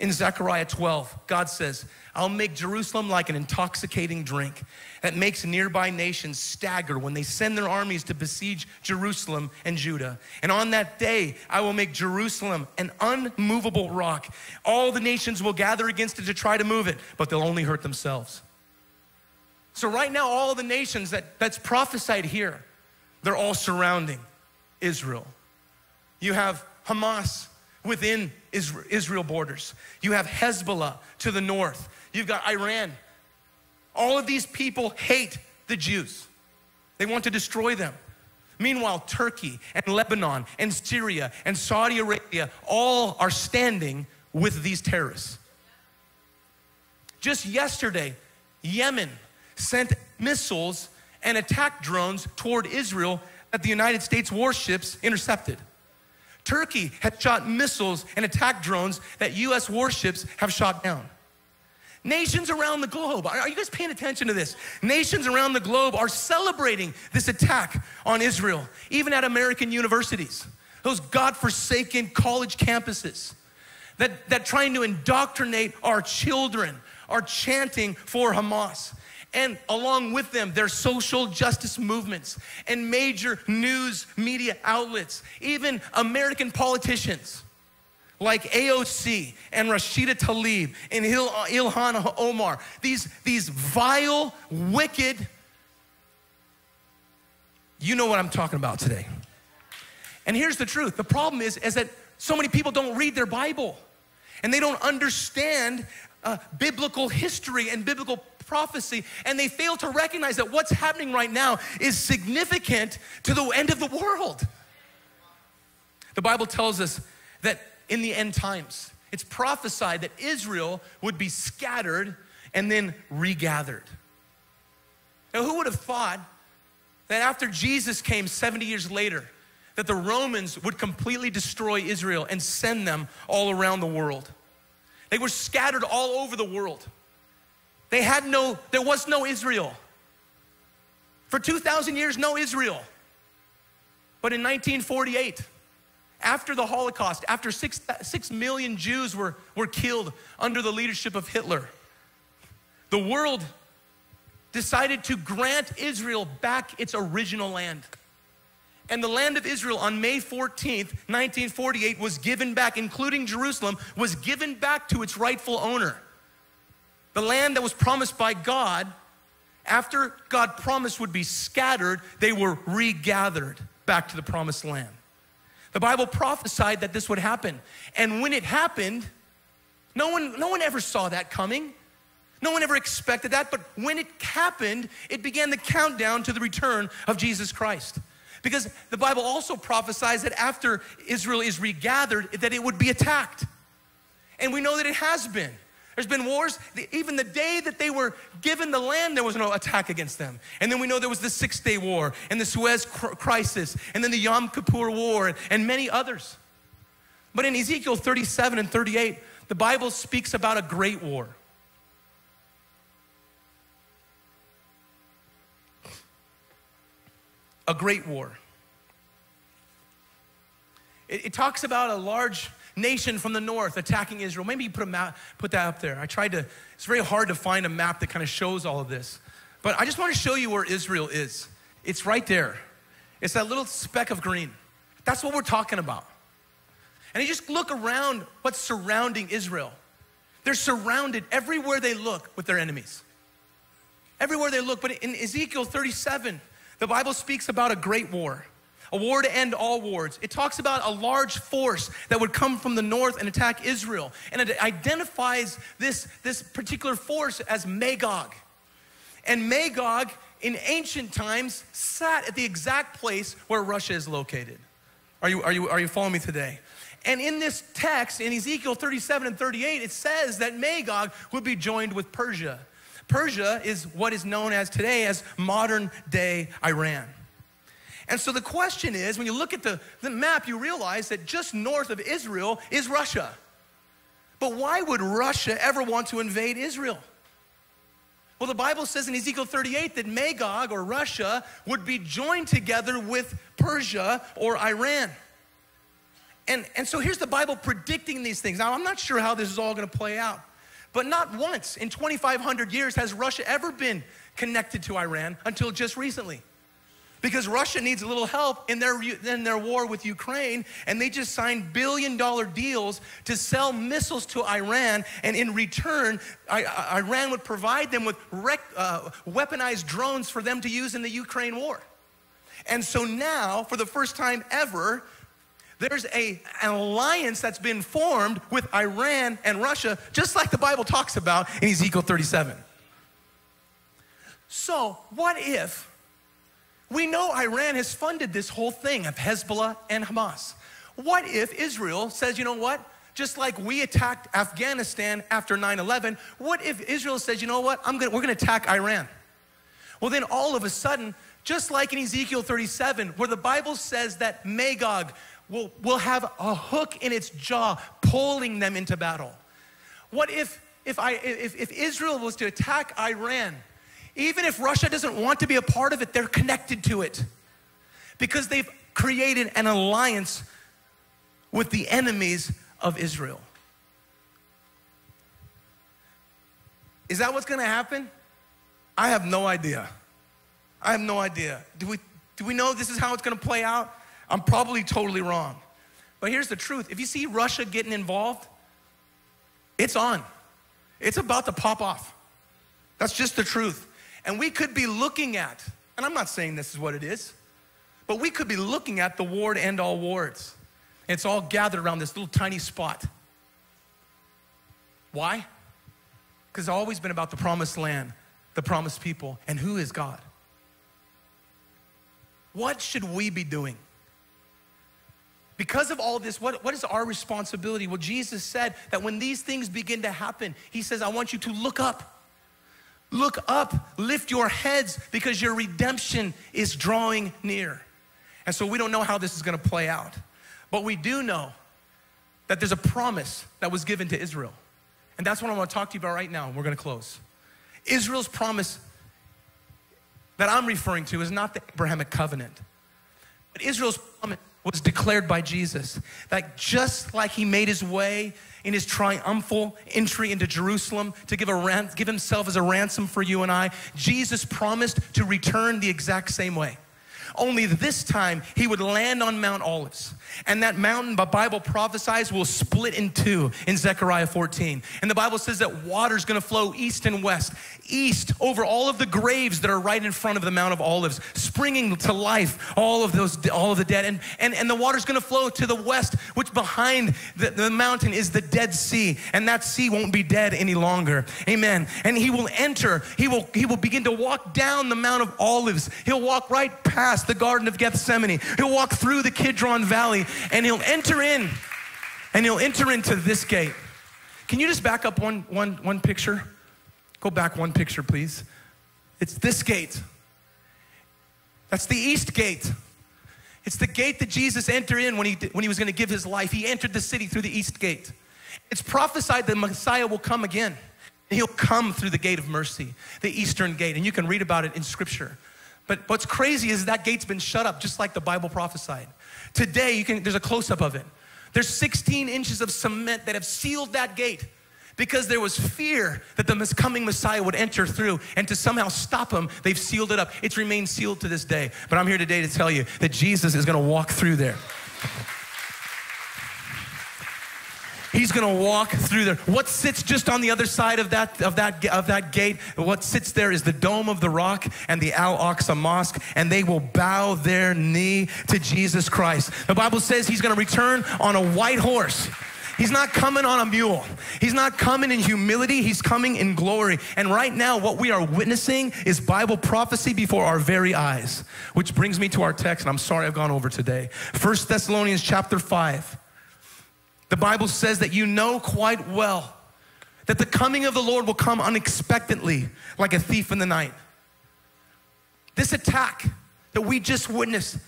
Speaker 2: In Zechariah 12, God says, I'll make Jerusalem like an intoxicating drink that makes nearby nations stagger when they send their armies to besiege Jerusalem and Judah. And on that day, I will make Jerusalem an unmovable rock. All the nations will gather against it to try to move it, but they'll only hurt themselves. So, right now, all the nations that, that's prophesied here, they're all surrounding Israel. You have Hamas within Israel borders. You have Hezbollah to the north. You've got Iran. All of these people hate the Jews, they want to destroy them. Meanwhile, Turkey and Lebanon and Syria and Saudi Arabia all are standing with these terrorists. Just yesterday, Yemen sent missiles and attack drones toward Israel that the United States warships intercepted. Turkey had shot missiles and attack drones that US warships have shot down. Nations around the globe, are you guys paying attention to this? Nations around the globe are celebrating this attack on Israel, even at American universities, those God-forsaken college campuses that, that trying to indoctrinate our children are chanting for Hamas and along with them, their social justice movements and major news media outlets, even American politicians like AOC and Rashida Tlaib and Il- Ilhan Omar, these, these vile, wicked, you know what I'm talking about today. And here's the truth. The problem is, is that so many people don't read their Bible. And they don't understand uh, biblical history and biblical prophecy, and they fail to recognize that what's happening right now is significant to the end of the world. The Bible tells us that in the end times, it's prophesied that Israel would be scattered and then regathered. Now, who would have thought that after Jesus came 70 years later, that the Romans would completely destroy Israel and send them all around the world? They were scattered all over the world. They had no, there was no Israel. For 2,000 years, no Israel. But in 1948, after the Holocaust, after six, six million Jews were, were killed under the leadership of Hitler, the world decided to grant Israel back its original land. And the land of Israel on May 14th, 1948, was given back, including Jerusalem, was given back to its rightful owner. The land that was promised by God, after God promised would be scattered, they were regathered back to the promised land. The Bible prophesied that this would happen. And when it happened, no one, no one ever saw that coming. No one ever expected that, but when it happened, it began the countdown to the return of Jesus Christ. Because the Bible also prophesies that after Israel is regathered, that it would be attacked. And we know that it has been. There's been wars. Even the day that they were given the land, there was no attack against them. And then we know there was the Six Day War and the Suez Crisis and then the Yom Kippur War and many others. But in Ezekiel 37 and 38, the Bible speaks about a great war. A great war. It, it talks about a large nation from the north attacking Israel. Maybe you put, a map, put that up there. I tried to, it's very hard to find a map that kind of shows all of this. But I just want to show you where Israel is. It's right there. It's that little speck of green. That's what we're talking about. And you just look around what's surrounding Israel. They're surrounded everywhere they look with their enemies. Everywhere they look. But in Ezekiel 37, the Bible speaks about a great war a war to end all wars. It talks about a large force that would come from the north and attack Israel. And it identifies this, this particular force as Magog. And Magog, in ancient times, sat at the exact place where Russia is located. Are you, are you, are you following me today? And in this text, in Ezekiel 37 and 38, it says that Magog would be joined with Persia. Persia is what is known as today as modern day Iran. And so the question is when you look at the, the map, you realize that just north of Israel is Russia. But why would Russia ever want to invade Israel? Well, the Bible says in Ezekiel 38 that Magog or Russia would be joined together with Persia or Iran. And, and so here's the Bible predicting these things. Now, I'm not sure how this is all gonna play out, but not once in 2,500 years has Russia ever been connected to Iran until just recently because Russia needs a little help in their, in their war with Ukraine, and they just signed billion dollar deals to sell missiles to Iran, and in return, Iran would provide them with rec, uh, weaponized drones for them to use in the Ukraine war. And so now, for the first time ever, there's a, an alliance that's been formed with Iran and Russia, just like the Bible talks about in Ezekiel 37. So, what if we know Iran has funded this whole thing of Hezbollah and Hamas. What if Israel says, you know what? Just like we attacked Afghanistan after 9 11, what if Israel says, you know what? I'm gonna, we're gonna attack Iran? Well, then all of a sudden, just like in Ezekiel 37, where the Bible says that Magog will, will have a hook in its jaw, pulling them into battle. What if, if, I, if, if Israel was to attack Iran? Even if Russia doesn't want to be a part of it, they're connected to it because they've created an alliance with the enemies of Israel. Is that what's gonna happen? I have no idea. I have no idea. Do we, do we know this is how it's gonna play out? I'm probably totally wrong. But here's the truth if you see Russia getting involved, it's on. It's about to pop off. That's just the truth. And we could be looking at, and I'm not saying this is what it is, but we could be looking at the war to end all wars. It's all gathered around this little tiny spot. Why? Because it's always been about the promised land, the promised people, and who is God. What should we be doing? Because of all this, what, what is our responsibility? Well, Jesus said that when these things begin to happen, He says, I want you to look up. Look up, lift your heads because your redemption is drawing near. And so we don't know how this is gonna play out, but we do know that there's a promise that was given to Israel. And that's what I wanna talk to you about right now. We're gonna close. Israel's promise that I'm referring to is not the Abrahamic covenant, but Israel's promise was declared by Jesus. That just like he made his way in his triumphal entry into Jerusalem to give, a ran- give himself as a ransom for you and I, Jesus promised to return the exact same way. Only this time he would land on Mount Olives. And that mountain, the Bible prophesies, will split in two in Zechariah 14. And the Bible says that water's gonna flow east and west, east over all of the graves that are right in front of the Mount of Olives, springing to life all of those, all of the dead. And, and, and the water's gonna flow to the west, which behind the, the mountain is the Dead Sea. And that sea won't be dead any longer. Amen. And he will enter, he will, he will begin to walk down the Mount of Olives. He'll walk right past the Garden of Gethsemane. He'll walk through the Kidron Valley and he'll enter in and he'll enter into this gate. Can you just back up one, one, one picture? Go back one picture, please. It's this gate. That's the east gate. It's the gate that Jesus entered in when he, when he was going to give his life. He entered the city through the east gate. It's prophesied that Messiah will come again. He'll come through the gate of mercy, the eastern gate. And you can read about it in scripture. But what's crazy is that gate's been shut up, just like the Bible prophesied. Today, you can, there's a close up of it. There's 16 inches of cement that have sealed that gate because there was fear that the coming Messiah would enter through and to somehow stop him, they've sealed it up. It's remained sealed to this day. But I'm here today to tell you that Jesus is gonna walk through there. He's going to walk through there. What sits just on the other side of that, of that, of that gate? What sits there is the Dome of the Rock and the Al Aqsa Mosque, and they will bow their knee to Jesus Christ. The Bible says he's going to return on a white horse. He's not coming on a mule. He's not coming in humility. He's coming in glory. And right now, what we are witnessing is Bible prophecy before our very eyes. Which brings me to our text, and I'm sorry I've gone over today. First Thessalonians chapter 5. The Bible says that you know quite well that the coming of the Lord will come unexpectedly like a thief in the night. This attack that we just witnessed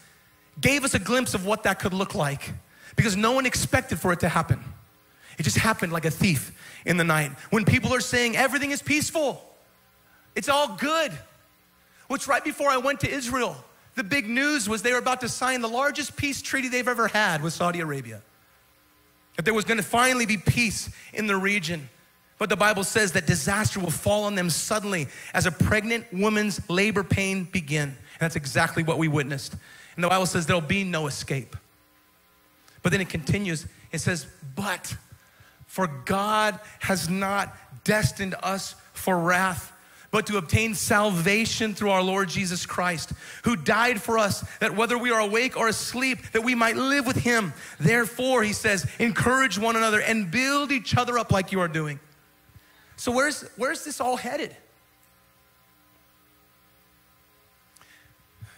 Speaker 2: gave us a glimpse of what that could look like because no one expected for it to happen. It just happened like a thief in the night. When people are saying everything is peaceful, it's all good. Which right before I went to Israel, the big news was they were about to sign the largest peace treaty they've ever had with Saudi Arabia. That there was going to finally be peace in the region. But the Bible says that disaster will fall on them suddenly as a pregnant woman's labor pain begin. And that's exactly what we witnessed. And the Bible says there'll be no escape. But then it continues. It says, but for God has not destined us for wrath but to obtain salvation through our Lord Jesus Christ, who died for us, that whether we are awake or asleep, that we might live with him. Therefore, he says, encourage one another and build each other up like you are doing. So, where's, where's this all headed?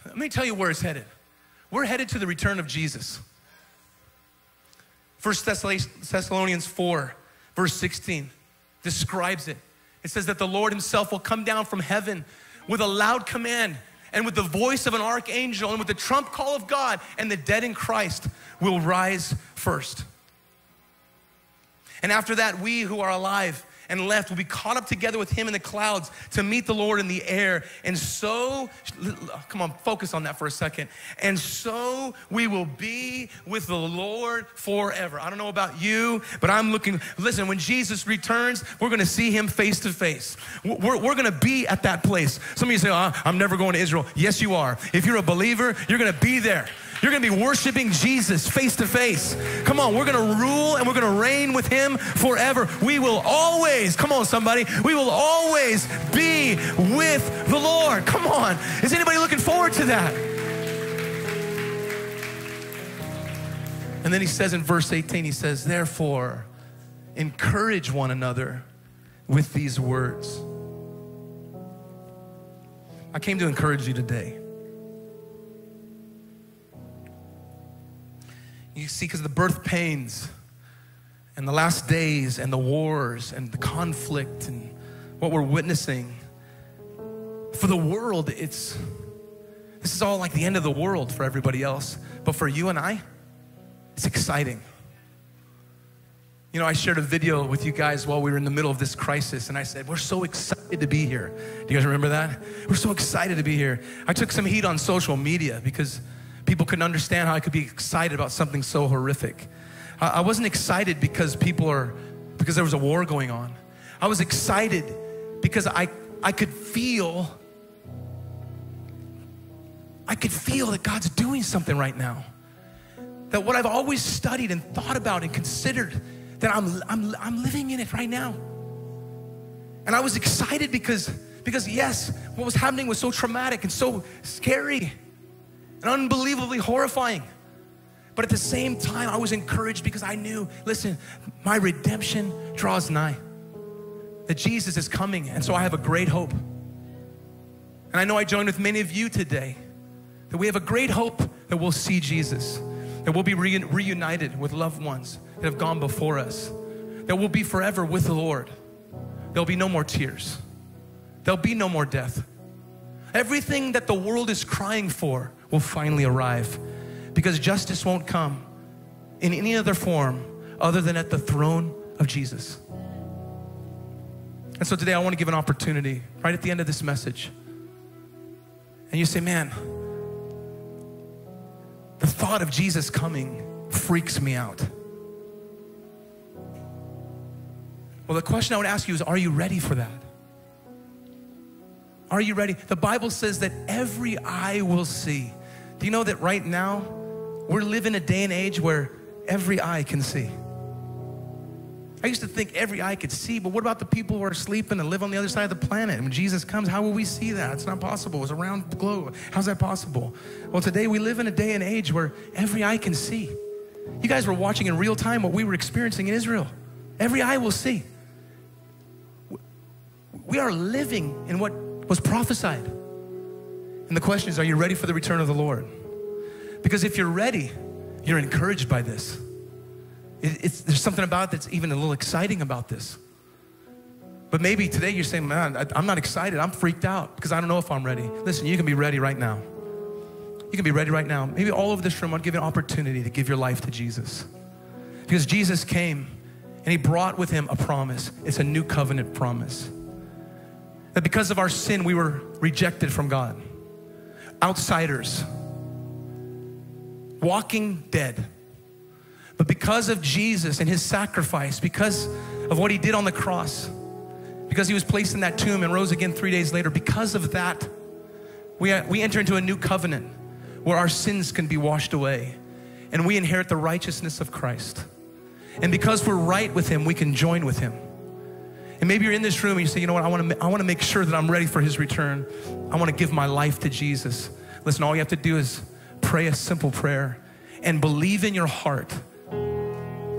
Speaker 2: Let me tell you where it's headed. We're headed to the return of Jesus. First Thessalonians 4, verse 16, describes it. It says that the Lord Himself will come down from heaven with a loud command and with the voice of an archangel and with the trump call of God, and the dead in Christ will rise first. And after that, we who are alive and left will be caught up together with him in the clouds to meet the Lord in the air. And so, come on, focus on that for a second. And so we will be with the Lord forever. I don't know about you, but I'm looking, listen, when Jesus returns, we're gonna see him face to face. We're, we're gonna be at that place. Some of you say, oh, I'm never going to Israel. Yes, you are. If you're a believer, you're gonna be there. You're gonna be worshiping Jesus face to face. Come on, we're gonna rule and we're gonna reign with Him forever. We will always, come on, somebody, we will always be with the Lord. Come on. Is anybody looking forward to that? And then he says in verse 18, he says, Therefore, encourage one another with these words. I came to encourage you today. You see, because the birth pains and the last days and the wars and the conflict and what we're witnessing, for the world, it's this is all like the end of the world for everybody else. But for you and I, it's exciting. You know, I shared a video with you guys while we were in the middle of this crisis, and I said, We're so excited to be here. Do you guys remember that? We're so excited to be here. I took some heat on social media because people couldn't understand how I could be excited about something so horrific. I wasn't excited because people are, because there was a war going on. I was excited because I, I could feel, I could feel that God's doing something right now. That what I've always studied and thought about and considered, that I'm, I'm, I'm living in it right now. And I was excited because, because yes, what was happening was so traumatic and so scary and unbelievably horrifying. But at the same time, I was encouraged because I knew, listen, my redemption draws nigh. That Jesus is coming, and so I have a great hope. And I know I join with many of you today that we have a great hope that we'll see Jesus, that we'll be re- reunited with loved ones that have gone before us, that we'll be forever with the Lord. There'll be no more tears, there'll be no more death. Everything that the world is crying for will finally arrive because justice won't come in any other form other than at the throne of Jesus. And so today I want to give an opportunity right at the end of this message. And you say, man, the thought of Jesus coming freaks me out. Well, the question I would ask you is, are you ready for that? Are you ready? The Bible says that every eye will see. Do you know that right now we're living a day and age where every eye can see? I used to think every eye could see, but what about the people who are sleeping and live on the other side of the planet? When Jesus comes, how will we see that? It's not possible. It's around the globe. How's that possible? Well, today we live in a day and age where every eye can see. You guys were watching in real time what we were experiencing in Israel. Every eye will see. We are living in what was prophesied. And the question is, are you ready for the return of the Lord? Because if you're ready, you're encouraged by this. It, there's something about that's even a little exciting about this. But maybe today you're saying, man, I, I'm not excited. I'm freaked out because I don't know if I'm ready. Listen, you can be ready right now. You can be ready right now. Maybe all over this room, I'll give you an opportunity to give your life to Jesus. Because Jesus came And he brought with him a promise. It's a new covenant promise. That because of our sin, we were rejected from God, outsiders, walking dead. But because of Jesus and his sacrifice, because of what he did on the cross, because he was placed in that tomb and rose again three days later, because of that, we, uh, we enter into a new covenant where our sins can be washed away and we inherit the righteousness of Christ. And because we're right with him, we can join with him. And maybe you're in this room and you say, you know what, I want to I want to make sure that I'm ready for his return. I want to give my life to Jesus. Listen, all you have to do is pray a simple prayer and believe in your heart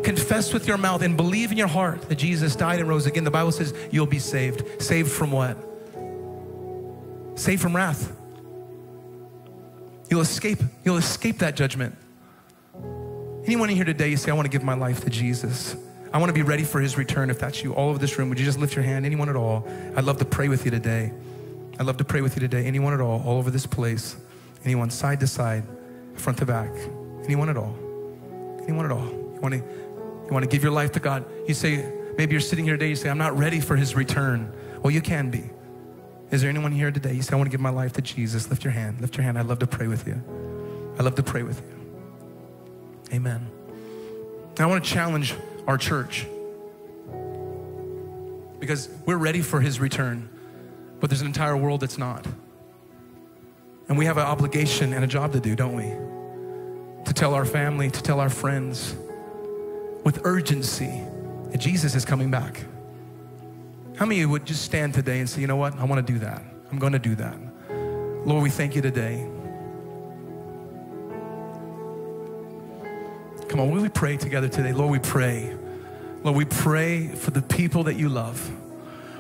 Speaker 2: confess with your mouth and believe in your heart that Jesus died and rose again, the Bible says you'll be saved. Saved from what? Saved from wrath. You'll escape, you'll escape that judgment. Anyone in here today, you say, I want to give my life to Jesus. I want to be ready for his return. If that's you, all over this room, would you just lift your hand? Anyone at all? I'd love to pray with you today. I'd love to pray with you today. Anyone at all, all over this place. Anyone side to side, front to back. Anyone at all. Anyone at all. You want to you want to give your life to God. You say, maybe you're sitting here today, you say, I'm not ready for his return. Well, you can be. Is there anyone here today? You say, I want to give my life to Jesus. Lift your hand. Lift your hand. I'd love to pray with you. I'd love to pray with you. Amen. I want to challenge our church because we're ready for his return, but there's an entire world that's not. And we have an obligation and a job to do, don't we? To tell our family, to tell our friends, with urgency that Jesus is coming back. How many would just stand today and say, you know what? I want to do that. I'm going to do that. Lord, we thank you today. Come on, will we pray together today? Lord, we pray. Lord, we pray for the people that you love.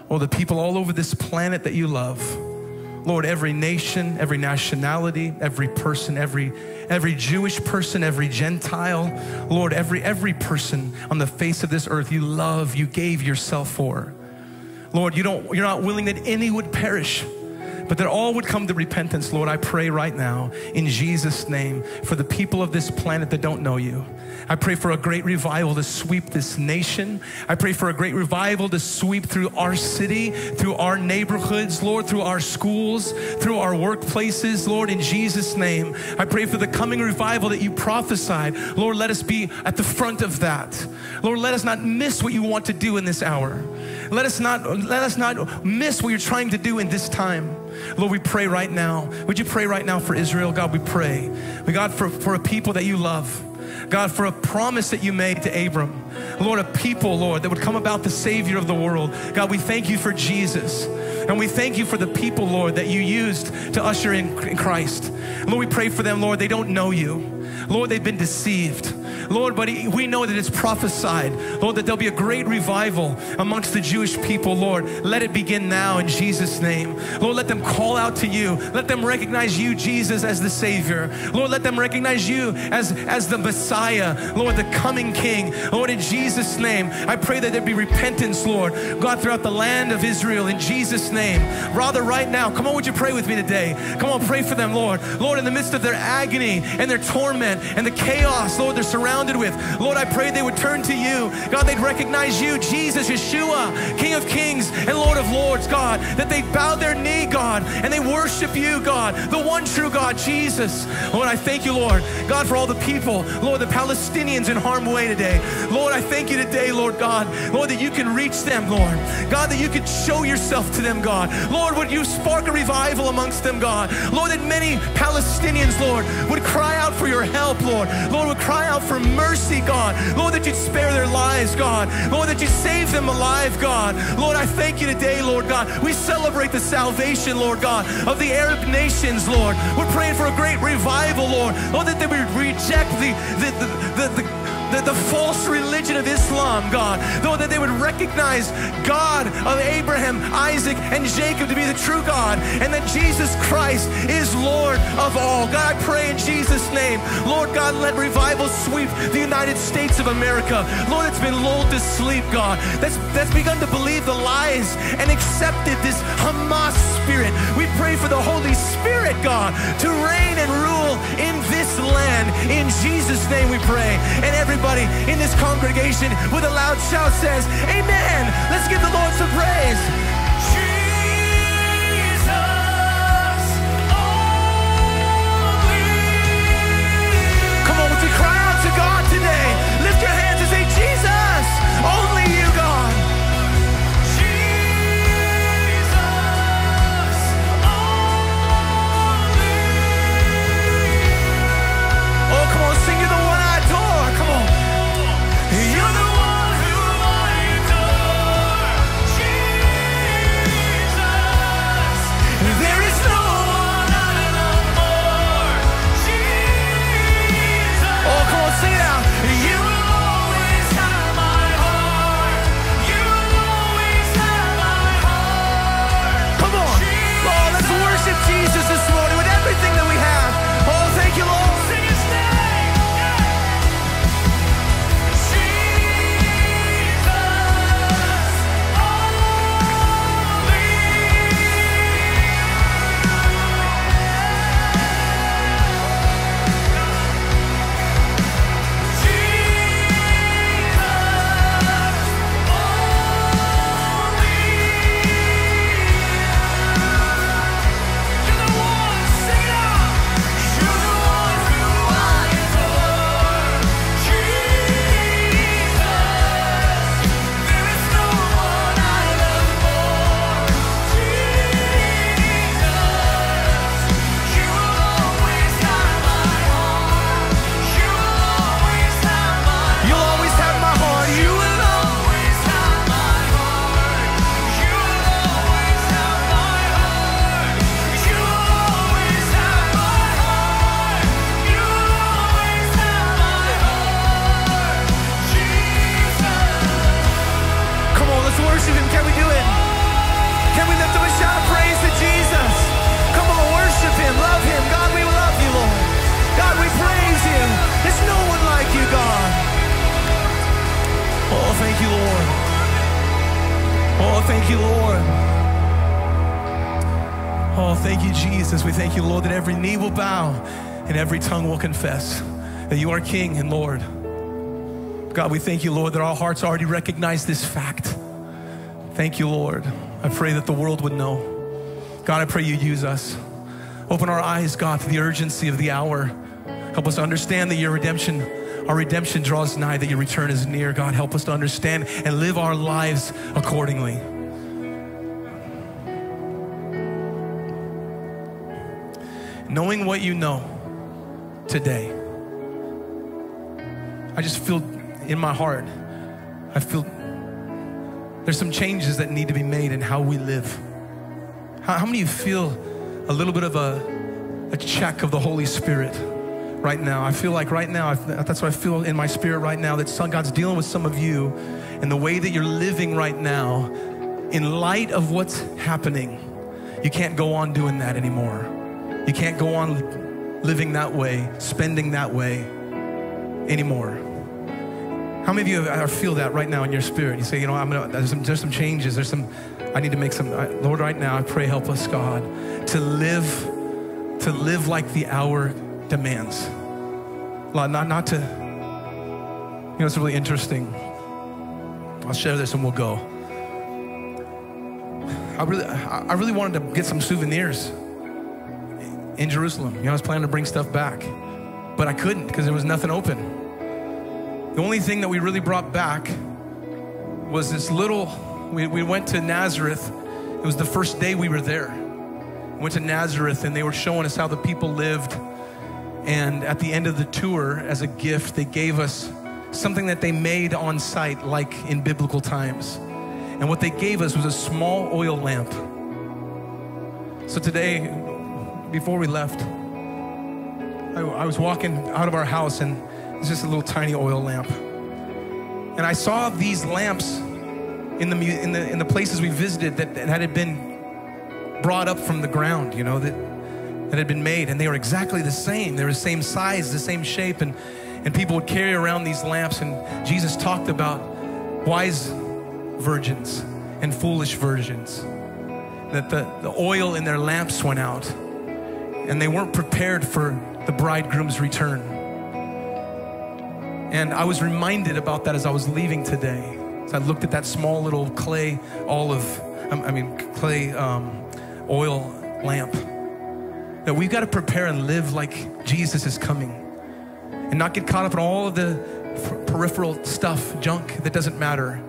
Speaker 2: Or the people all over this planet that you love. Lord, every nation, every nationality, every person, every every Jewish person, every Gentile, Lord, every every person on the face of this earth you love, you gave yourself for. Lord, you don't you're not willing that any would perish, but that all would come to repentance, Lord. I pray right now in Jesus' name for the people of this planet that don't know you. I pray for a great revival to sweep this nation. I pray for a great revival to sweep through our city, through our neighborhoods, Lord, through our schools, through our workplaces, Lord, in Jesus' name. I pray for the coming revival that you prophesied. Lord, let us be at the front of that. Lord, let us not miss what you want to do in this hour. Let us not let us not miss what you're trying to do in this time. Lord, we pray right now. Would you pray right now for Israel? God, we pray. We God for, for a people that you love. God, for a promise that you made to Abram. Lord, a people, Lord, that would come about the Savior of the world. God, we thank you for Jesus. And we thank you for the people, Lord, that you used to usher in Christ. Lord, we pray for them, Lord, they don't know you. Lord, they've been deceived. Lord, but we know that it's prophesied, Lord, that there'll be a great revival amongst the Jewish people, Lord. Let it begin now in Jesus' name. Lord, let them call out to you. Let them recognize you, Jesus, as the Savior. Lord, let them recognize you as, as the Messiah, Lord, the coming King. Lord, in Jesus' name, I pray that there be repentance, Lord, God, throughout the land of Israel, in Jesus' name. Rather, right now, come on, would you pray with me today? Come on, pray for them, Lord. Lord, in the midst of their agony and their torment and the chaos, Lord, they're surrounded surrounded with. Lord, I pray they would turn to you. God, they'd recognize you, Jesus, Yeshua, King of Kings and Lord of Lords, God, that they bow their knee, God, and they worship you, God, the one true God, Jesus. Lord, I thank you, Lord, God, for all the people, Lord, the Palestinians in harm's way today. Lord, I thank you today, Lord God, Lord, that you can reach them, Lord. God, that you could show yourself to them, God. Lord, would you spark a revival amongst them, God. Lord, that many Palestinians, Lord, would cry out for your help, Lord. Lord, would cry out for mercy, God. Lord, that you'd spare their lives, God. Lord, that you'd save them alive, God. Lord, I thank you today, Lord God. We celebrate the salvation, Lord God, of the Arab nations, Lord. We're praying for a great revival, Lord. Lord, that they would reject the, the, the, the, the the, the false religion of Islam, God. Lord, that they would recognize God of Abraham, Isaac, and Jacob to be the true God, and that Jesus Christ is Lord of all. God, I pray in Jesus' name, Lord God, let revival sweep the United States of America. Lord, it's been lulled to sleep, God. That's, that's begun to believe the lies and accepted this Hamas spirit. We pray for the Holy Spirit, God, to reign and rule in this land. In Jesus' name we pray. And every everybody in this congregation with a loud shout says, Amen. Let's give the Lord some praise. Will confess that you are King and Lord. God, we thank you, Lord, that our hearts already recognize this fact. Thank you, Lord. I pray that the world would know. God, I pray you use us. Open our eyes, God, to the urgency of the hour. Help us understand that your redemption, our redemption draws nigh, that your return is near. God, help us to understand and live our lives accordingly. Knowing what you know today, I just feel in my heart, I feel there's some changes that need to be made in how we live. How, how many of you feel a little bit of a, a check of the Holy Spirit right now? I feel like right now, that's what I feel in my spirit right now, that God's dealing with some of you and the way that you're living right now, in light of what's happening, you can't go on doing that anymore. You can't go on living that way, spending that way anymore. How many of you are- feel that right now in your spirit? You say, you know, I'm gonna, there's, some, there's some changes. There's some, I need to make some. I- Lord, right now, I pray, help us, God, to live, to live like the hour demands. Not, not to, you know, it's really interesting. I'll share this and we'll go. I really, I really wanted to get some souvenirs in Jerusalem. You know, I was planning to bring stuff back, but I couldn't because there was nothing open. The only thing that we really brought back was this little, we, we went to Nazareth. It was the first day we were there. We went to Nazareth and they were showing us how the people lived. And at the end of the tour, as a gift, they gave us something that they made on site, like in biblical times. And what they gave us was a small oil lamp. So today, before we left, I, I was walking out of our house and it's just a little tiny oil lamp. And I saw these lamps in the, in the, in the places we visited that, that had been brought up from the ground, you know, that, that had been made. And they were exactly the same. They were the same size, the same shape. And, and people would carry around these lamps. And Jesus talked about wise virgins and foolish virgins. That the, the oil in their lamps went out and they weren't prepared for the bridegroom's return. And I was reminded about that as I was leaving today. As I looked at that small little clay olive, um, I mean, clay um, oil lamp. That we've got to prepare and live like Jesus is coming and not get caught up in all of the peripheral stuff, junk that doesn't matter.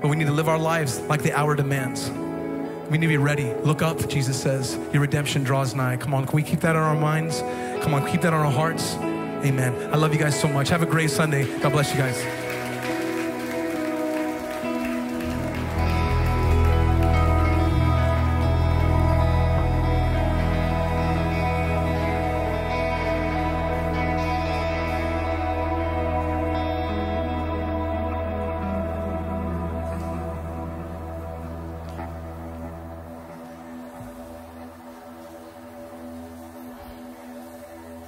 Speaker 2: But we need to live our lives like the hour demands. We need to be ready. Look up, Jesus says. Your redemption draws nigh. Come on, can we keep that on our minds? Come on, keep that on our hearts. Amen. I love you guys so much. Have a great Sunday. God bless you guys.